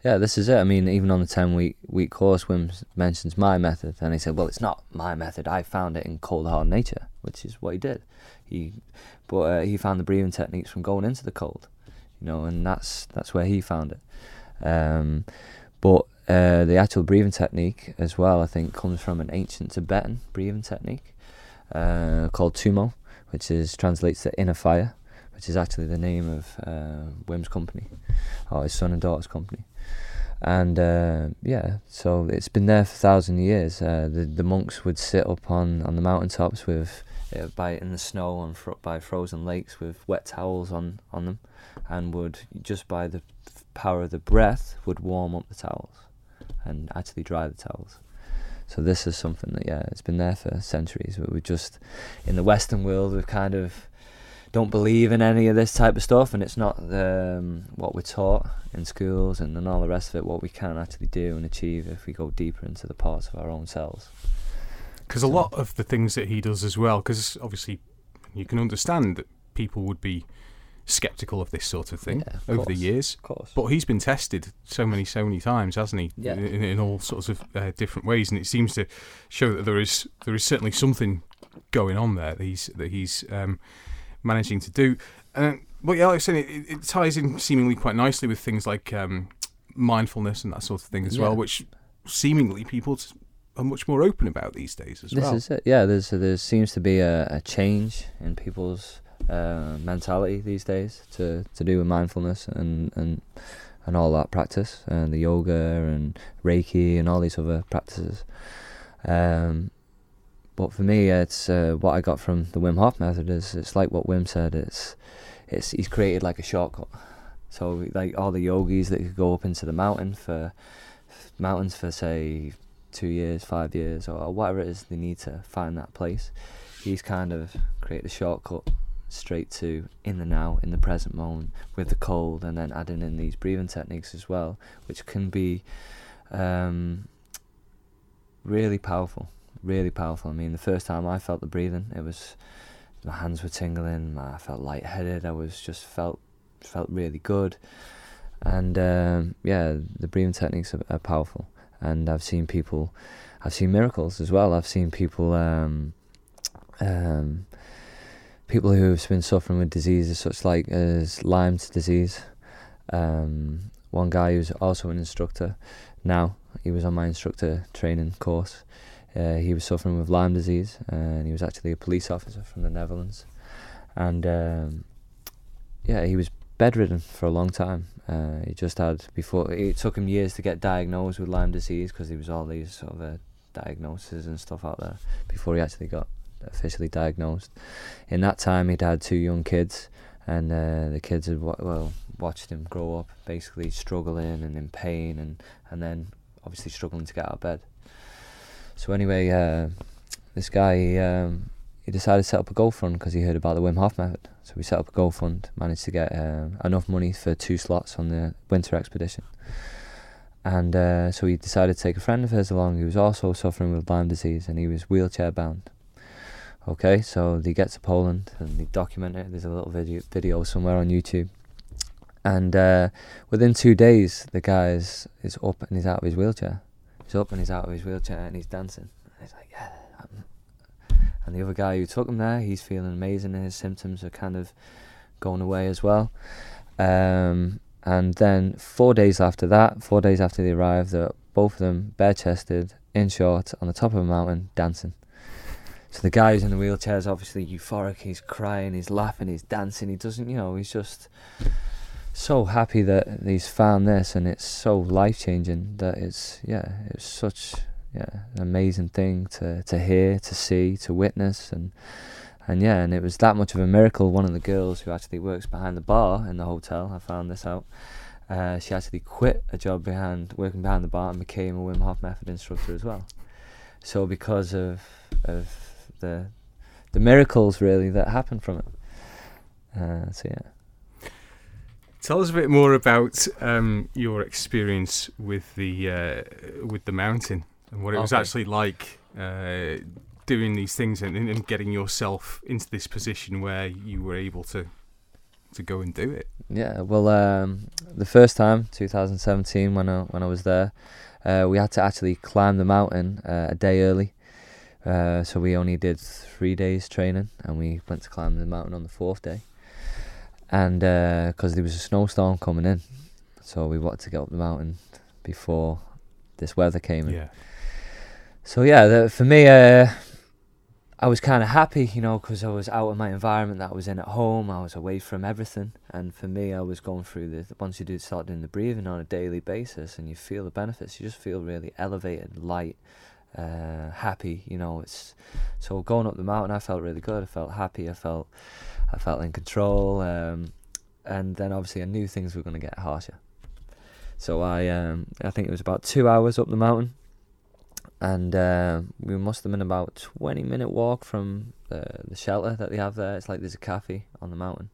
Yeah, this is it. I mean, even on the ten week week course, Wim mentions my method, and he said, "Well, it's not my method. I found it in cold hard nature, which is what he did. He, but uh, he found the breathing techniques from going into the cold, you know, and that's that's where he found it. Um, but uh, the actual breathing technique as well, I think, comes from an ancient Tibetan breathing technique uh, called Tumo, which is translates to inner fire, which is actually the name of uh, Wim's company, or his son and daughter's company. And uh, yeah, so it's been there for a thousand years. Uh, the the monks would sit up on, on the mountaintops with uh, by in the snow fro- by frozen lakes with wet towels on, on them, and would just by the power of the breath would warm up the towels, and actually dry the towels. So this is something that yeah, it's been there for centuries. But we just in the Western world we've kind of don't believe in any of this type of stuff, and it's not um, what we're taught in schools and, and all the rest of it. What we can actually do and achieve if we go deeper into the parts of our own selves. Because a lot of the things that he does as well, because obviously you can understand that people would be skeptical of this sort of thing Yeah, of over the years. Of course. But he's been tested so many, so many times, hasn't he? Yeah. In, in all sorts of uh, different ways, and it seems to show that there is there is certainly something going on there that he's that he's um, managing to do. Uh, but yeah, like I said, it, it ties in seemingly quite nicely with things like um, mindfulness and that sort of thing as well, which seemingly people are much more open about these days as this well. is it. Yeah, there's there seems to be a, a change in people's uh, mentality these days to, to do with mindfulness and, and and all that practice and the yoga and Reiki and all these other practices. Um, but for me, it's uh, what I got from the Wim Hof method is it's like what Wim said. It's it's he's created like a shortcut. So like all the yogis that could go up into the mountain for mountains for say two years, five years, or whatever it is they need to find that place. He's kind of created a shortcut straight to in the now, in the present moment, with the cold, and then adding in these breathing techniques as well, which can be um, really powerful. Really powerful. I mean, the first time I felt the breathing, it was my hands were tingling. I felt lightheaded. I was just felt felt really good, and um, yeah, the breathing techniques are, are, powerful. And I've seen people, I've seen miracles as well. I've seen people, um, um, people who have been suffering with diseases such like as Lyme's disease. Um, one guy who's also an instructor now. He was on my instructor training course. Uh, he was suffering with Lyme disease, and he was actually a police officer from the Netherlands. And um, yeah, he was bedridden for a long time. Uh, he just had before it took him years to get diagnosed with Lyme disease because there was all these sort of uh, diagnoses and stuff out there before he actually got officially diagnosed. In that time, he'd had two young kids, and uh, the kids had well watched him grow up, basically struggling and in pain, and and then obviously struggling to get out of bed. So anyway, uh, this guy he, um, he decided to set up a GoFund because he heard about the Wim Hof method. So we set up a GoFund, managed to get uh, enough money for two slots on the winter expedition. And uh, so he decided to take a friend of his along who was also suffering with Lyme disease and he was wheelchair bound. Okay, so they get to Poland and they document it. There's a little video video somewhere on YouTube. And uh, within two days, the guy is, is up and he's out of his wheelchair. He's up and he's out of his wheelchair and he's dancing. And he's like, yeah. I'm. And the other guy who took him there, he's feeling amazing. And his symptoms are kind of going away as well. Um, and then four days after that, four days after they arrived, they're both of them bare chested, in shorts, on the top of a mountain, dancing. So the guy who's in the wheelchair is obviously euphoric. He's crying, he's laughing, he's dancing. He doesn't, you know, he's just so happy that he's found this and it's so life changing that it's yeah it's such yeah an amazing thing to to hear to see to witness and and yeah and it was that much of a miracle. One of the girls who actually works behind the bar in the hotel I found this out uh, she actually quit a job behind working behind the bar and became a Wim Hof method instructor as well. So because of of the the miracles really that happened from it. Uh, so yeah Tell us a bit more about um, your experience with the uh, with the mountain and what it was actually like uh, doing these things and, and, getting yourself into this position where you were able to to go and do it. Yeah, well, um, the first time, 2017, when I when I was there, uh, we had to actually climb the mountain uh, a day early. Uh, so we only did three days training, and we went to climb the mountain on the fourth day and because uh, there was a snowstorm coming in, so we wanted to get up the mountain before this weather came in. Yeah. So yeah, the, for me, uh, I was kind of happy, you know, because I was out of my environment that I was in at home. I was away from everything, and for me, I was going through the. Once you do start doing the breathing on a daily basis, and you feel the benefits, you just feel really elevated, light, uh, happy. You know, it's so going up the mountain. I felt really good. I felt happy. I felt I felt in control, um, and then obviously I knew things were going to get harsher. So I, um, I think it was about two hours up the mountain, and uh, we must have been about twenty minute walk from the the shelter that they have there. It's like there's a cafe on the mountain,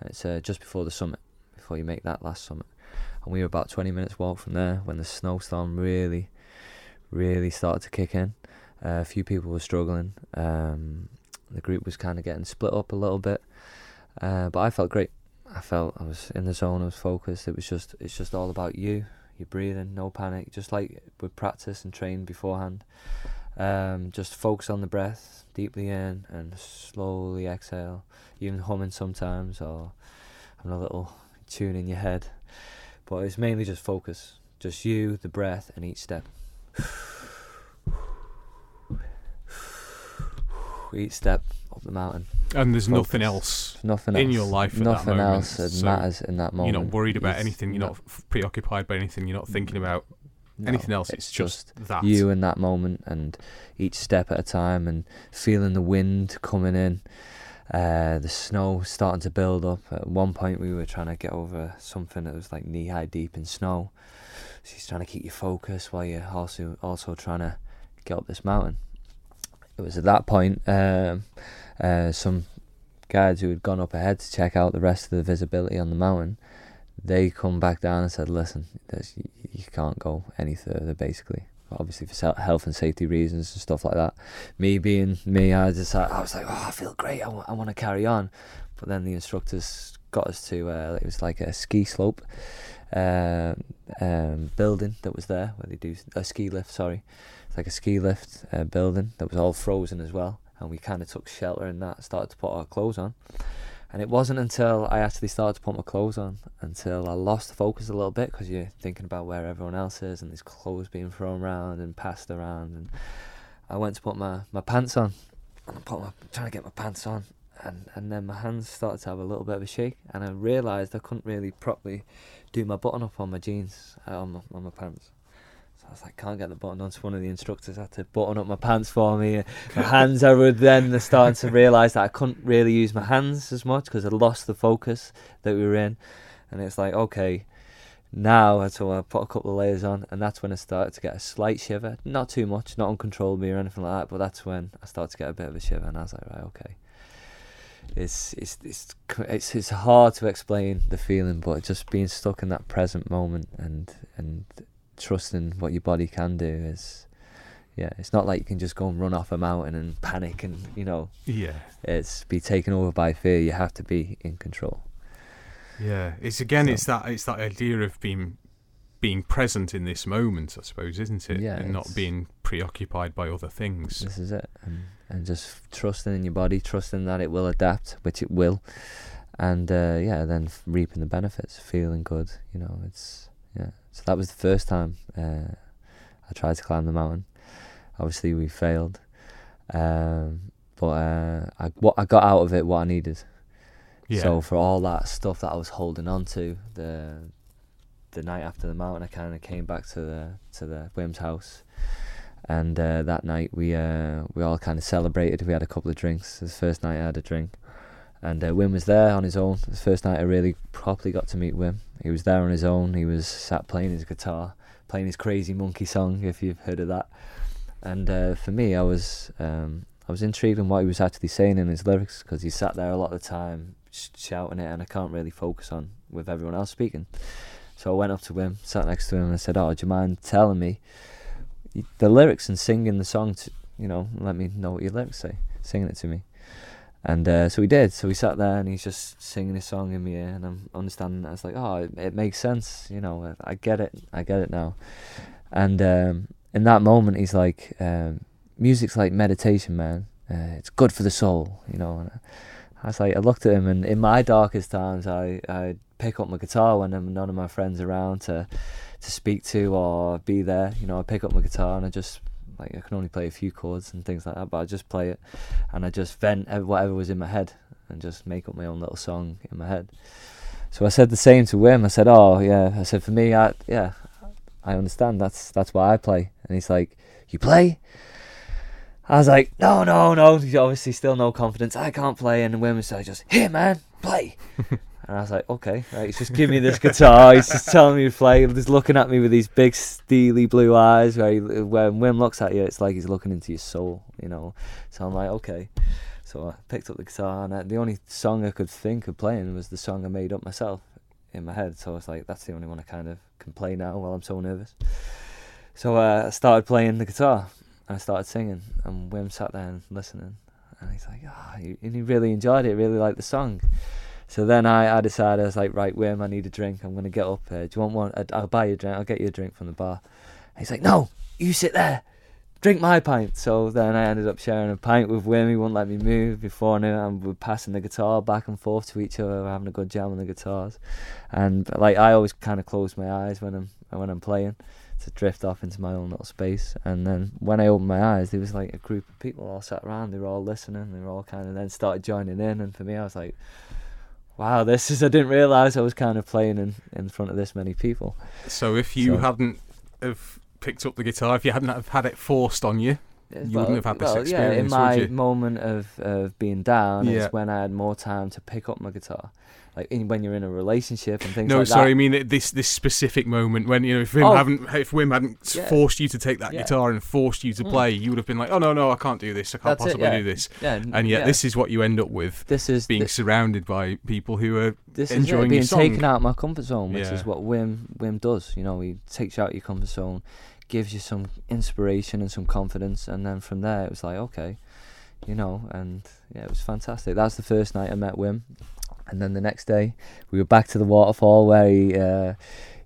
and it's uh, just before the summit, before you make that last summit. And we were about twenty minutes walk from there when the snowstorm really, really started to kick in. Uh, a few people were struggling. Um, the group was kind of getting split up a little bit, uh, but I felt great. I felt I was in the zone. I was focused. It was just it's just all about you. You're breathing, no panic. Just like with practice and train beforehand. Um, just focus on the breath, deeply in and slowly exhale. Even humming sometimes or having a little tune in your head. But it's mainly just focus. Just you, the breath, and each step. each step up the mountain. And there's Focus. nothing else, nothing else in your life. nothing else that so matters in that moment. You're not worried about it's anything. You're not, not preoccupied by anything. You're not thinking about no, anything else. It's, it's just, just that you in that moment, and each step at a time, and feeling the wind coming in. Uh, the snow starting to build up. At one point, we were trying to get over something that was like knee high deep in snow. So he's trying to keep you focused while you're also also trying to get up this mountain it was at that point um, uh, some guides who had gone up ahead to check out the rest of the visibility on the mountain, they come back down and said, "Listen, you, can't go any further." Basically, obviously for health and safety reasons and stuff like that. Me being me, I just I was like, "Oh, I feel great. I, w- I want to carry on," but then the instructors got us to uh, it was like a ski slope uh, um, building that was there where they do a ski lift. Sorry, it's like a ski lift uh, building that was all frozen as well, and we kind of took shelter in that. Started to put our clothes on, and it wasn't until I actually started to put my clothes on until I lost focus a little bit because you're thinking about where everyone else is and there's clothes being thrown around and passed around. And I went to put my, my pants on and I put my, trying to get my pants on. And, and then my hands started to have a little bit of a shake, and I realised I couldn't really properly do my button up on my jeans, uh, on, my, on my pants. I was like, can't get the button on. So one of the instructors had to button up my pants for me. My hands, I would then starting to realise that I couldn't really use my hands as much because I lost the focus that we were in. And it's like, okay, now so I put a couple of layers on, and that's when I started to get a slight shiver. Not too much, not uncontrollably or anything like that, but that's when I started to get a bit of a shiver, and I was like, right, okay. It's it's it's it's it's hard to explain the feeling, but just being stuck in that present moment and and trusting what your body can do is yeah it's not like you can just go and run off a mountain and panic and you know yeah. it's be taken over by fear. You have to be in control. Yeah it's again so. it's that it's that idea of being being present in this moment i suppose isn't it? Yeah and not being preoccupied by other things. This is it. And, and just trusting in your body trusting that it will adapt which it will. And uh, yeah then reaping the benefits feeling good you know it's yeah. So that was the first time uh, I tried to climb the mountain. Obviously, we failed, um, but uh, I what I got out of it what I needed. Yeah. So for all that stuff that I was holding on to, the the night after the mountain, I kind of came back to the to the Wim's house, and uh, that night we uh, we all kind of celebrated. We had a couple of drinks. It was the first night I had a drink, and uh, Wim was there on his own. The first night I really properly got to meet Wim. He was there on his own. He was sat playing his guitar, playing his Crazy Monkey song, if you've heard of that. And uh, for me, I was um, I was intrigued in what he was actually saying in his lyrics because he sat there a lot of the time sh- shouting it, and I can't really focus on with everyone else speaking. So I went up to him, sat next to him, and I said, "Oh, do you mind telling me the lyrics and singing the song? To, you know, let me know what your lyrics say, singing it to me." And uh, so we did. So we sat there, and he's just singing his song in my ear, and I'm understanding. I was like, "Oh, it, it makes sense. You know, I get it. I get it now." And um, in that moment, he's like, um, "Music's like meditation, man. Uh, it's good for the soul." You know. And I was like, I looked at him, and in my darkest times, I I pick up my guitar when none of my friends around to to speak to or be there. You know, I pick up my guitar and I just like I can only play a few chords and things like that, but I just play it and I just vent whatever was in my head and just make up my own little song in my head. So I said the same to Wim. I said, "Oh yeah," I said, "For me, I yeah, I understand. That's that's why I play." And he's like, "You play?" I was like, "No, no, no." He's Obviously, still no confidence. I can't play. And Wim was like, "Just here, man, play." And I was like, okay, right, he's just giving me this guitar. he's just telling me to play. He's looking at me with these big, steely blue eyes. Where he, when Wim looks at you, it's like he's looking into your soul, you know. So I'm like, okay. So I picked up the guitar, and I, the only song I could think of playing was the song I made up myself in my head. So I was like, that's the only one I kind of can play now while I'm so nervous. So uh, I started playing the guitar, and I started singing, and Wim sat there and listening, and he's like, ah, oh, and he really enjoyed it, really liked the song. So then I, I decided, I was like, right, Wim, I need a drink. I'm going to get up. here. do you want one? I'll buy you a drink. I'll get you a drink from the bar. And he's like, no, you sit there. Drink my pint. So then I ended up sharing a pint with Wim. He wouldn't let me move before now. And we're passing the guitar back and forth to each other, We're having a good jam on the guitars. And like I always kind of close my eyes when I'm when I'm playing to drift off into my own little space. And then when I opened my eyes, there was like a group of people all sat around. They were all listening. They were all kind of then started joining in. And for me, I was like, wow, this is I didn't realize I was kind of playing in in front of this many people. So if you so, hadn't have picked up the guitar, if you hadn't have had it forced on you, you wouldn't have had this well, experience, Yeah, in my moment of, of being down Yeah. is when I had more time to pick up my guitar. Like in, when you're in a relationship and things like that. No, like sorry, I mean this this specific moment when you know if Wim Oh. hadn't if Wim hadn't Yeah. forced you to take that Yeah. guitar and forced you to Mm. play, you would have been like, oh no no, I can't do this, I can't That's it, possibly yeah. do this. Yeah, And yet this is what you end up with, this is being surrounded by people who are this is enjoying it, your being taken out of my comfort zone, which is what Wim Wim does. You know, he takes you out of your comfort zone, gives you some inspiration and some confidence, and then from there it was like okay, you know, and yeah, it was fantastic. That's the first night I met Wim, and then the next day we were back to the waterfall where he uh,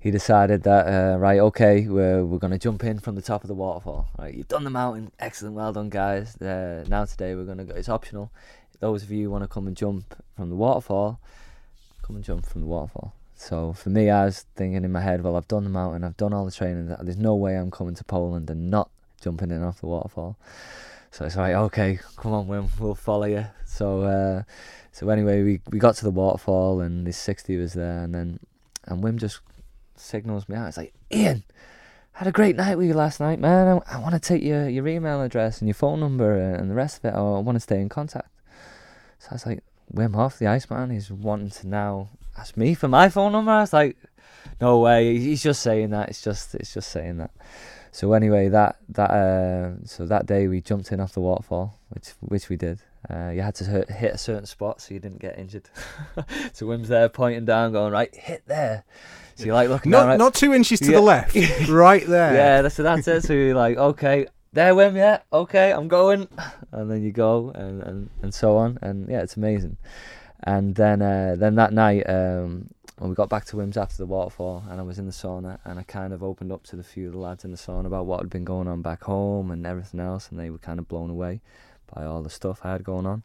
he decided that uh, right, okay, we're we're gonna jump in from the top of the waterfall. Right, you've done the mountain, excellent, well done, guys. Uh, now today we're gonna go. It's optional. Those of you who want to come and jump from the waterfall, come and jump from the waterfall. So for me, I was thinking in my head, well, I've done the mountain, I've done all the training. There's no way I'm coming to Poland and not jumping in off the waterfall. So it's like, okay, come on, Wim, we'll follow you. So uh, so anyway, we we got to the waterfall and this 60 was there, and then and Wim just signals me out. It's like, Ian, had a great night with you last night, man. I, I want to take your your email address and your phone number and, the rest of it. I want to stay in contact. So I was like, Wim Hof, the Iceman, he's wanting to now ask me for my phone number. I was like, no way. He's just saying that. It's just it's just saying that. So anyway, that that uh, so that day we jumped in off the waterfall, which which we did. Uh, you had to hit, hit a certain spot so you didn't get injured. so Wim's there pointing down, going right, hit there. So you like looking down, not right? not two inches to Yeah. the left, right there. Yeah, that's that's it. So you're like, okay, there, Wim, yeah, okay, I'm going, and then you go, and, and, and so on, and yeah, it's amazing. And then uh, then that night, um, when we got back to Wim's after the waterfall, and I was in the sauna, and I kind of opened up to the few of the lads in the sauna about what had been going on back home and everything else, and they were kind of blown away by all the stuff I had going on.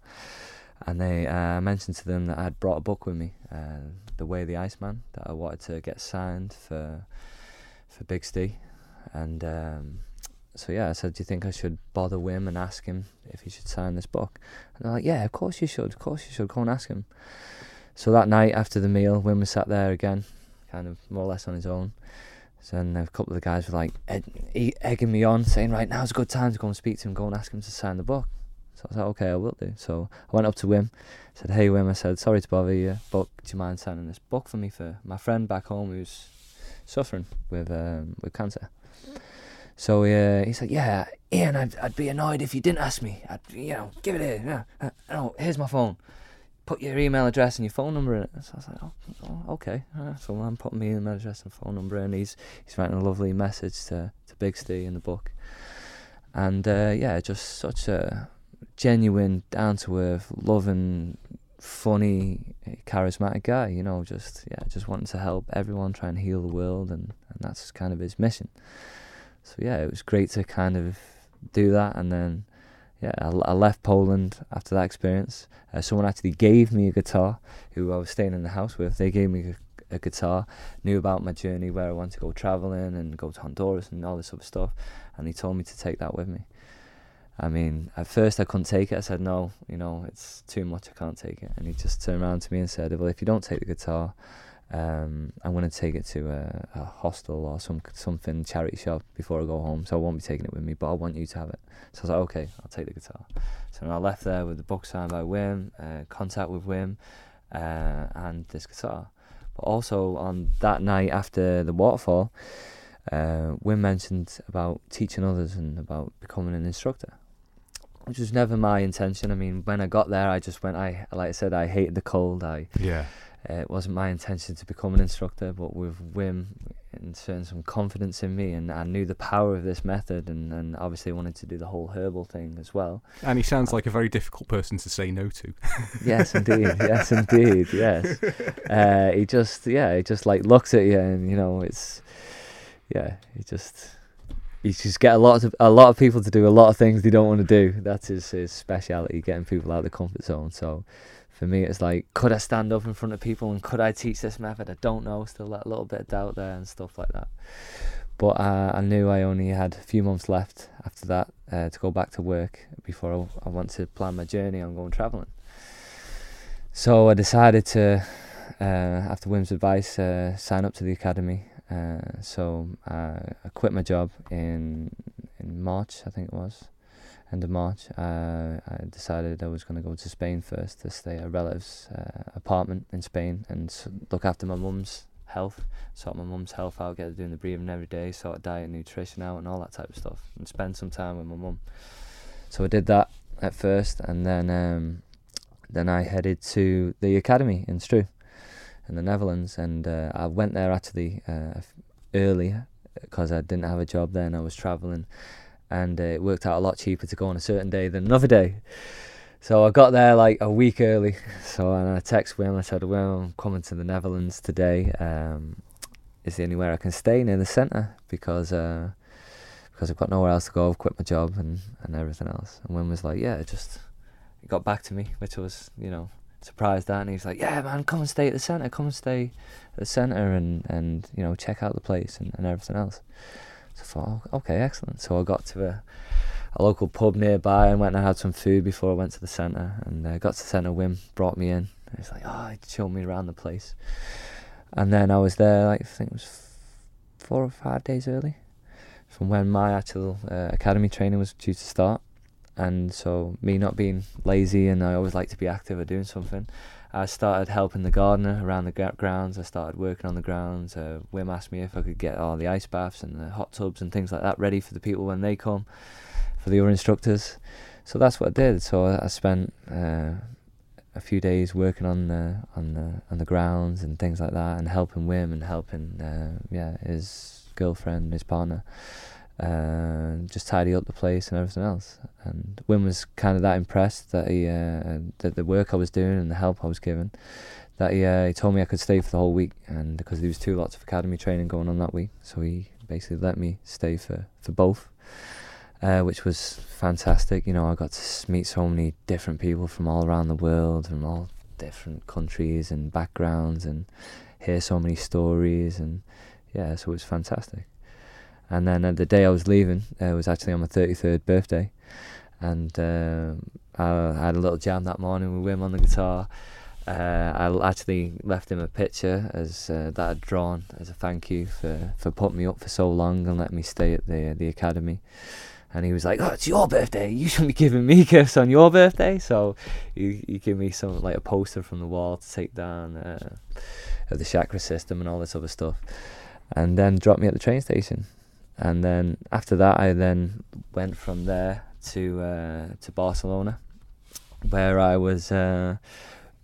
And they uh, mentioned to them that I had brought a book with me, uh, The Way of the Iceman, that I wanted to get signed for for Big Steve. And um, so yeah, I said, "Do you think I should bother Wim and ask him if he should sign this book?" And they're like, "Yeah, of course you should. Of course you should. Go and ask him." So that night after the meal, Wim was sat there again, kind of more or less on his own. So then a couple of the guys were like e- egging me on, saying, "Right, now's a good time to go and speak to him. Go and ask him to sign the book." So I was like, "Okay, I will do." So I went up to Wim, said, "Hey, Wim," I said, "Sorry to bother you, but do you mind signing this book for me for my friend back home who's suffering with um, with cancer?" So uh, he said, "Yeah, Ian, I'd, I'd be annoyed if you didn't ask me. I'd, you know, give it here. Yeah, uh, no, here's my phone. Put your email address and your phone number in it." So I was like, "Oh, oh okay." So I'm putting my email address and phone number in. He's he's writing a lovely message to to Big Steve in the book, and uh, yeah, just such a genuine, down to earth, loving, funny, charismatic guy. You know, just yeah, just wanting to help everyone, try and heal the world, and and that's kind of his mission. So yeah, it was great to kind of do that, and then yeah, I, I left Poland after that experience. Uh, someone actually gave me a guitar, who I was staying in the house with. They gave me a, a guitar, knew about my journey, where I wanted to go traveling and go to Honduras and all this other stuff, and he told me to take that with me. I mean, at first I couldn't take it. I said, no, you know, it's too much. I can't take it. And he just turned around to me and said, well, if you don't take the guitar, um, I'm to take it to a, a hostel or some something charity shop before I go home. So I won't be taking it with me, but I want you to have it. So I was like, okay, I'll take the guitar. So I left there with the book signed by Wim, uh, contact with Wim, uh, and this guitar. But also on that night after the waterfall, uh, Wim mentioned about teaching others and about becoming an instructor, which was never my intention. I mean, when I got there, I just went. I like I said, I hated the cold. I Yeah. Uh, it wasn't my intention to become an instructor, but with Wim inserting some confidence in me, and I knew the power of this method, and, and obviously wanted to do the whole herbal thing as well. And he sounds like a very difficult person to say no to. Yes, indeed. yes, indeed. Yes. Uh, he just, yeah, he just like looks at you, and you know, it's, yeah, he just, he just get a lot of a lot of people to do a lot of things they don't want to do. That's his his speciality, getting people out of the comfort zone. So. For me, it's like, could I stand up in front of people and could I teach this method? I don't know. Still, that little bit of doubt there and stuff like that. But uh, I knew I only had a few months left after that uh, to go back to work before I, want to plan my journey on going traveling. So I decided to, uh, after Wim's advice, uh, sign up to the academy. Uh, so I quit my job in in March, I think it was, end of March, uh, I decided I was going to go to Spain first to stay at a relative's uh, apartment in Spain and look after my mum's health, sort my mum's health out, get her doing the breathing every day, sort diet, and nutrition out, and all that type of stuff, and spend some time with my mum. So I did that at first, and then um, then I headed to the academy in Stroe, in the Netherlands, and uh, I went there actually uh, early because I didn't have a job then. I was traveling, and uh, it worked out a lot cheaper to go on a certain day than another day. So I got there like a week early. So and I texted Wim. And I said, "Well, I'm coming to the Netherlands today. Um, is there anywhere I can stay near the centre because uh, because I've got nowhere else to go. I've quit my job and and everything else." And Wim was like, "Yeah, it just." He got back to me, which was, you know, surprised at. And he was like, "Yeah, man, come and stay at the centre. Come and stay at the centre and and you know check out the place and, and everything else." So I thought, oh, okay, excellent. So I got to a, a local pub nearby and went and had some food before I went to the centre. And uh, got to the centre, Wim brought me in. He was like, oh, he showed me around the place. And then I was there, like, I think it was four or five days early from when my actual uh, academy training was due to start. And so, me not being lazy and I always like to be active or doing something, I started helping the gardener around the grounds. I started working on the grounds. Uh, Wim asked me if I could get all the ice baths and the hot tubs and things like that ready for the people when they come, for the other instructors. So that's what I did. So I, I spent uh, a few days working on the on the on the grounds and things like that, and helping Wim and helping uh, yeah his girlfriend, his partner, uh, just tidy up the place and everything else. And Wim was kind of that impressed that he uh, that the work I was doing and the help I was giving, that he uh, he told me I could stay for the whole week, and because there was two lots of academy training going on that week, so he basically let me stay for for both. Uh, which was fantastic. You know, I got to meet so many different people from all around the world, from all different countries and backgrounds, and hear so many stories. And yeah, so it was fantastic. And then uh, the day I was leaving, uh, was actually on my 33rd birthday. And uh, I, had a little jam that morning with Wim on the guitar. Uh, I actually left him a picture as uh, that I'd drawn as a thank you for, for putting me up for so long and letting me stay at the the academy. And he was like, "Oh, it's your birthday. You shouldn't be giving me gifts on your birthday." So he he gave me some like a poster from the wall to take down uh, of the chakra system and all this other stuff, and then dropped me at the train station. And then after that, I then went from there to uh, to Barcelona, where I was uh,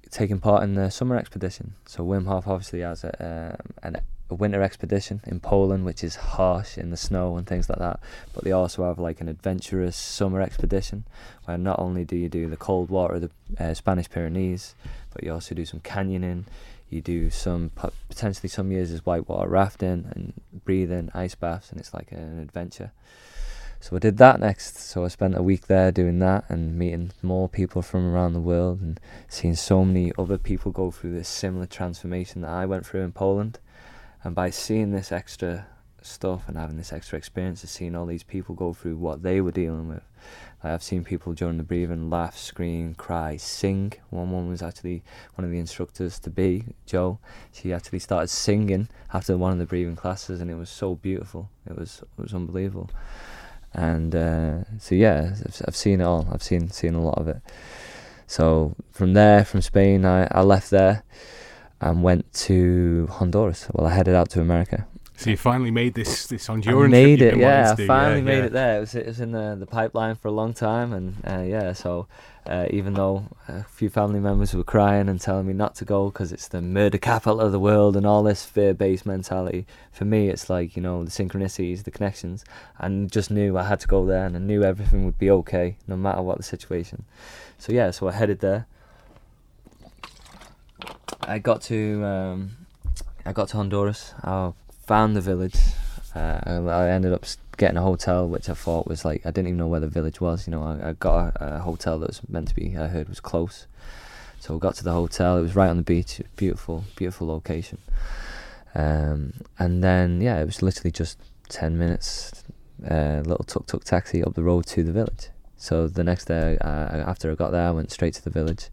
taking part in the summer expedition. So Wim Hof obviously has a, um, an, a winter expedition in Poland, which is harsh in the snow and things like that. But they also have like an adventurous summer expedition, where not only do you do the cold water of the uh, Spanish Pyrenees, but you also do some canyoning. You do some potentially some years is whitewater rafting and breathing, ice baths, and it's like an adventure. So I did that next. So I spent a week there doing that and meeting more people from around the world and seeing so many other people go through this similar transformation that I went through in Poland. And by seeing this extra stuff and having this extra experience of seeing all these people go through what they were dealing with, like I've seen people during the breathing laugh, scream, cry, sing. One woman was actually one of the instructors to be, Joe. She actually started singing after one of the breathing classes, and it was so beautiful. It was it was unbelievable. And uh, so yeah, I've, I've seen it all. I've seen seen a lot of it. So from there, from Spain, I, I left there and went to Honduras. Well, I headed out to America. So you finally made this this I Honduran made it, yeah. I finally yeah, made yeah. it there. It was it was in the the pipeline for a long time, and uh, yeah. So uh, even though a few family members were crying and telling me not to go because it's the murder capital of the world and all this fear-based mentality, for me it's like you know the synchronicities, the connections, and just knew I had to go there, and I knew everything would be okay no matter what the situation. So yeah, so I headed there. I got to um, I got to Honduras. I found the village. Uh, I, ended up getting a hotel, which I thought was like I didn't even know where the village was. You know, I, I got a, a hotel that was meant to be. I heard was close, so we got to the hotel. It was right on the beach. Beautiful, beautiful location. Um, and then yeah, it was literally just ten minutes. Uh, little tuk tuk taxi up the road to the village. So the next day, uh, after I got there, I went straight to the village.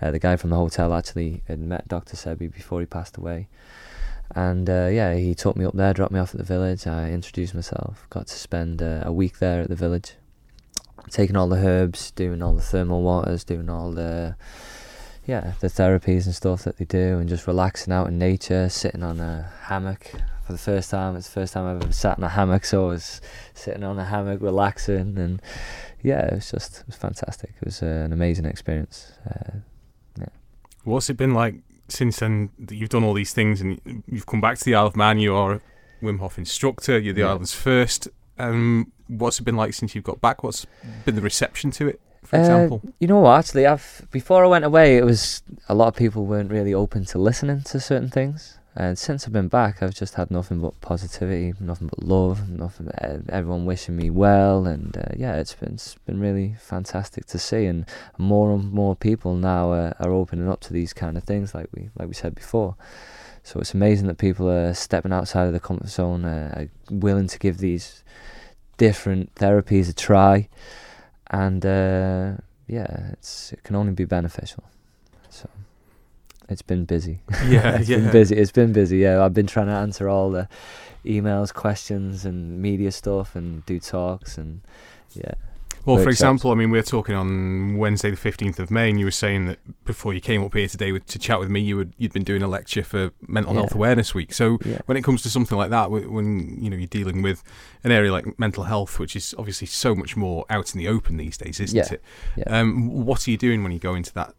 Uh, the guy from the hotel actually had met Dr. Sebi before he passed away. And uh, yeah, he took me up there, dropped me off at the village. I introduced myself, got to spend uh, a week there at the village. taking all the herbs, doing all the thermal waters, doing all the yeah the therapies and stuff that they do, and just relaxing out in nature, sitting on a hammock for the first time. It's the first time I've ever sat in a hammock, so I was sitting on a hammock, relaxing, and yeah, it was just it was fantastic. It was uh, an amazing experience. Uh, What's it been like since then that you've done all these things and you've come back to the Isle of Man? You are a Wim Hof instructor. You're the Yeah. island's first. Um, what's it been like since you've got back? What's been the reception to it, for Uh, example? You know what? Actually, I've before I went away, it was a lot of people weren't really open to listening to certain things. And since I've been back, I've just had nothing but positivity, nothing but love, nothing. Everyone wishing me well, and uh, yeah, it's been it's been really fantastic to see. And more and more people now uh, are opening up to these kind of things, like we like we said before. So it's amazing that people are stepping outside of the comfort zone, uh, are willing to give these different therapies a try and uh, yeah, it's it can only be beneficial. It's been busy. Yeah, it's yeah. been busy. It's been busy. Yeah, I've been trying to answer all the emails, questions, and media stuff, and do talks, and yeah, Well, for example, I mean, we are talking on Wednesday, the fifteenth of May, and you were saying that before you came up here today with, to chat with me, you would you'd been doing a lecture for Mental Yeah. Health Awareness Week. So, yeah, when it comes to something like that, when you know you're dealing with an area like mental health, which is obviously so much more out in the open these days, isn't Yeah, it? yeah. Um, what are you doing when you go into that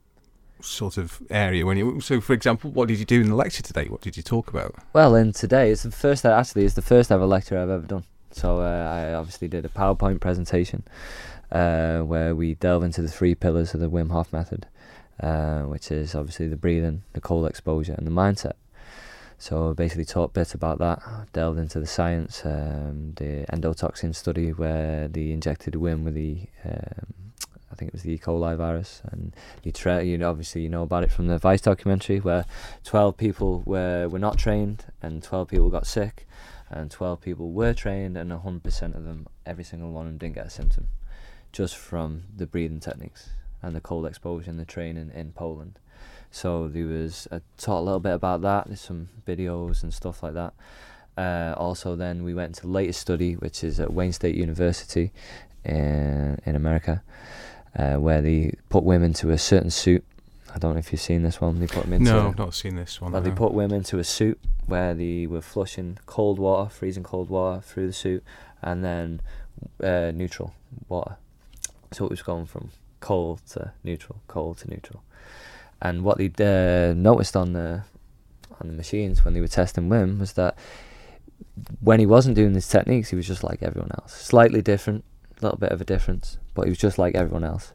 sort of area? When you so, for example, what did you do in the lecture today? What did you talk about? Well, in today it's the first. Actually, it's the first ever lecture I've ever done. So uh, I obviously did a PowerPoint presentation uh, where we delve into the three pillars of the Wim Hof method, uh, which is obviously the breathing, the cold exposure, and the mindset. So I basically talked a bit about that, delved into the science, um, the endotoxin study where they injected Wim with the, um, I think it was the E. coli virus, and you tra- you know, obviously you know about it from the Vice documentary where 12 people were were not trained and 12 people got sick, and 12 people were trained and 100% of them, every single one of them didn't get a symptom, just from the breathing techniques and the cold exposure and the training in Poland. So there was I taught a little bit about that. There's some videos and stuff like that. Uh, also, then we went to latest study, which is at Wayne State University in in America, uh, where they put women to a certain suit. I don't know if you've seen this one. They put them into no, I've not seen this one. well, they put women to a suit where they were flushing cold water, freezing cold water through the suit, and then uh, neutral water. So it was going from cold to neutral, cold to neutral. And what they uh, noticed on the on the machines when they were testing Wim was that when he wasn't doing these techniques, he was just like everyone else, slightly different, a little bit of a difference, but he was just like everyone else.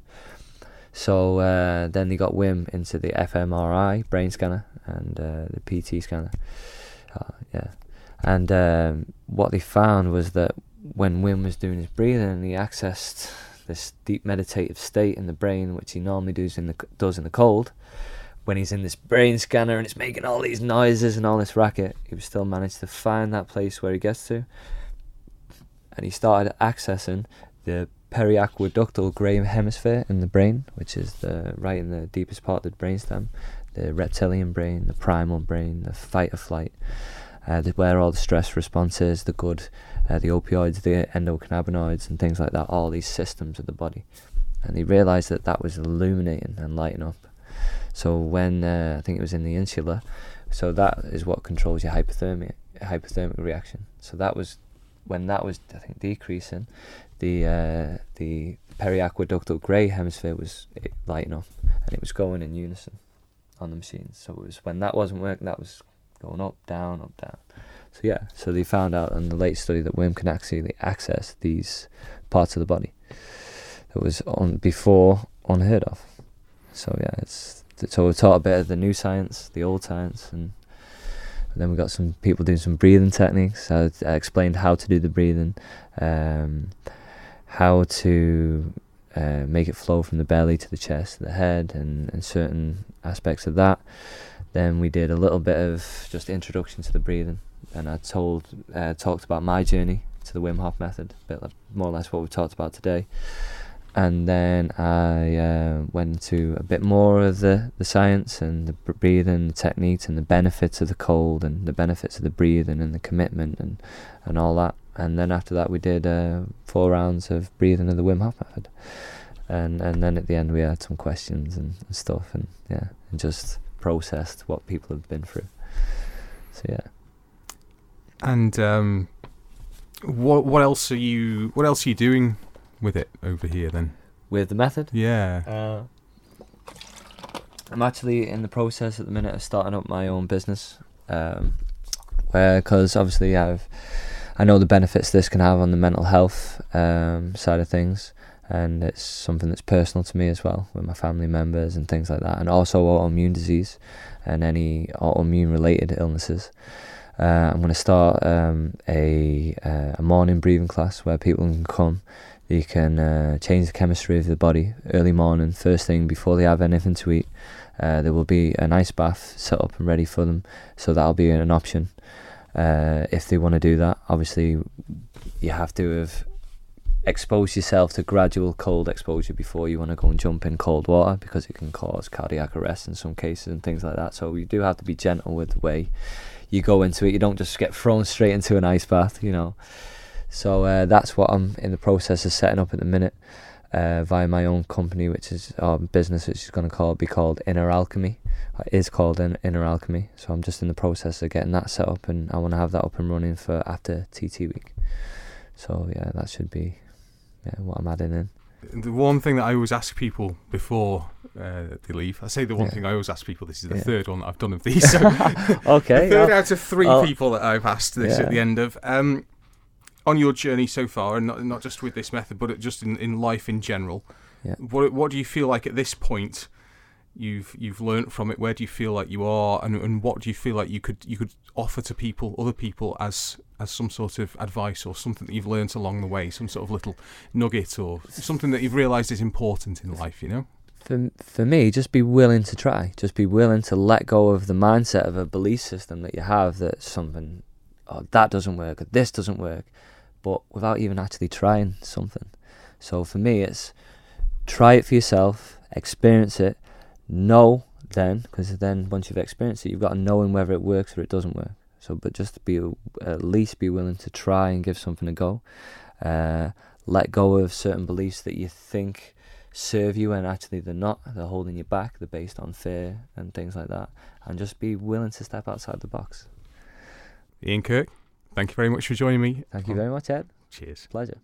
So uh, then they got Wim into the fMRI brain scanner and uh, the PT scanner. Uh, yeah, and um, what they found was that when Wim was doing his breathing, he accessed this deep meditative state in the brain, which he normally does in the does in the cold. When he's in this brain scanner and it's making all these noises and all this racket, he still managed to find that place where he gets to, and he started accessing the periaqueductal grey hemisphere in the brain, which is the right in the deepest part of the brainstem, the reptilian brain, the primal brain, the fight or flight, uh, where all the stress response is, the good, uh, the opioids, the endocannabinoids, and things like that, all these systems of the body. And he realised that that was illuminating and lighting up. So when uh, I think it was in the insula, so that is what controls your hypothermia, hypothermic reaction. So that was when that was I think decreasing, the uh, the periaqueductal grey hemisphere was lighting up, and it was going in unison on the machines. So it was when that wasn't working, that was going up, down, up, down. So yeah, so they found out in the late study that Wim can actually access these parts of the body that was on before unheard of. So yeah, it's so we taught a bit of the new science, the old science, and then we got some people doing some breathing techniques. I, I explained how to do the breathing, um, how to uh, make it flow from the belly to the chest to the head, and, and certain aspects of that. Then we did a little bit of just introduction to the breathing, and I told uh, talked about my journey to the Wim Hof method, a bit like, more or less what we talked about today. And then I uh, went into a bit more of the, the science and the breathing, the techniques, and the benefits of the cold, and the benefits of the breathing, and the commitment, and, and all that. And then after that we did uh, four rounds of breathing of the Wim Hof method, and and then at the end we had some questions and, and stuff, and yeah, and just processed what people have been through. So yeah. And um, what what else are you what else are you doing with it over here then? With the method, Yeah. uh, I'm actually in the process at the minute of starting up my own business, um, because obviously I've I know the benefits this can have on the mental health um, side of things, and it's something that's personal to me as well with my family members and things like that, and also autoimmune disease and any autoimmune related illnesses. Uh, I'm going to start um, a uh, a morning breathing class where people can come. They can uh, change the chemistry of the body early morning, first thing before they have anything to eat. Uh, there will be an ice bath set up and ready for them, so that'll be an option uh, if they want to do that. Obviously, you have to have exposed yourself to gradual cold exposure before you want to go and jump in cold water because it can cause cardiac arrest in some cases and things like that. So you do have to be gentle with the way you go into it. You don't just get thrown straight into an ice bath, you know. So uh, that's what I'm in the process of setting up at the minute uh, via my own company, which is our business, which is going to call be called Inner Alchemy. It is called In- Inner Alchemy. So I'm just in the process of getting that set up, and I want to have that up and running for after TT week. So yeah, that should be yeah what I'm adding in. The one thing that I always ask people before uh, they leave, I say the one Yeah. thing I always ask people. This is the Yeah. third one that I've done of these. So okay. the third yeah. out of three Oh. people that I've asked this at the end of. Um, on your journey so far, and not, not just with this method, but just in, in life in general, Yeah. what what do you feel like at this point you've you've learnt from it? Where do you feel like you are, and, and what do you feel like you could you could offer to people, other people, as as some sort of advice or something that you've learnt along the way, some sort of little nugget or something that you've realised is important in life? You know. for for me, just be willing to try. Just be willing to let go of the mindset of a belief system that you have that something, oh, that doesn't work, or this doesn't work, but without even actually trying something. So for me, it's try it for yourself, experience it, know then, because then once you've experienced it, you've got to know whether it works or it doesn't work. So, but just be at least be willing to try and give something a go. Uh, let go of certain beliefs that you think serve you and actually they're not they're holding you back they're based on fear and things like that and just be willing to step outside the box Ian Kirk, thank you very much for joining me. thank you very much ed Cheers. pleasure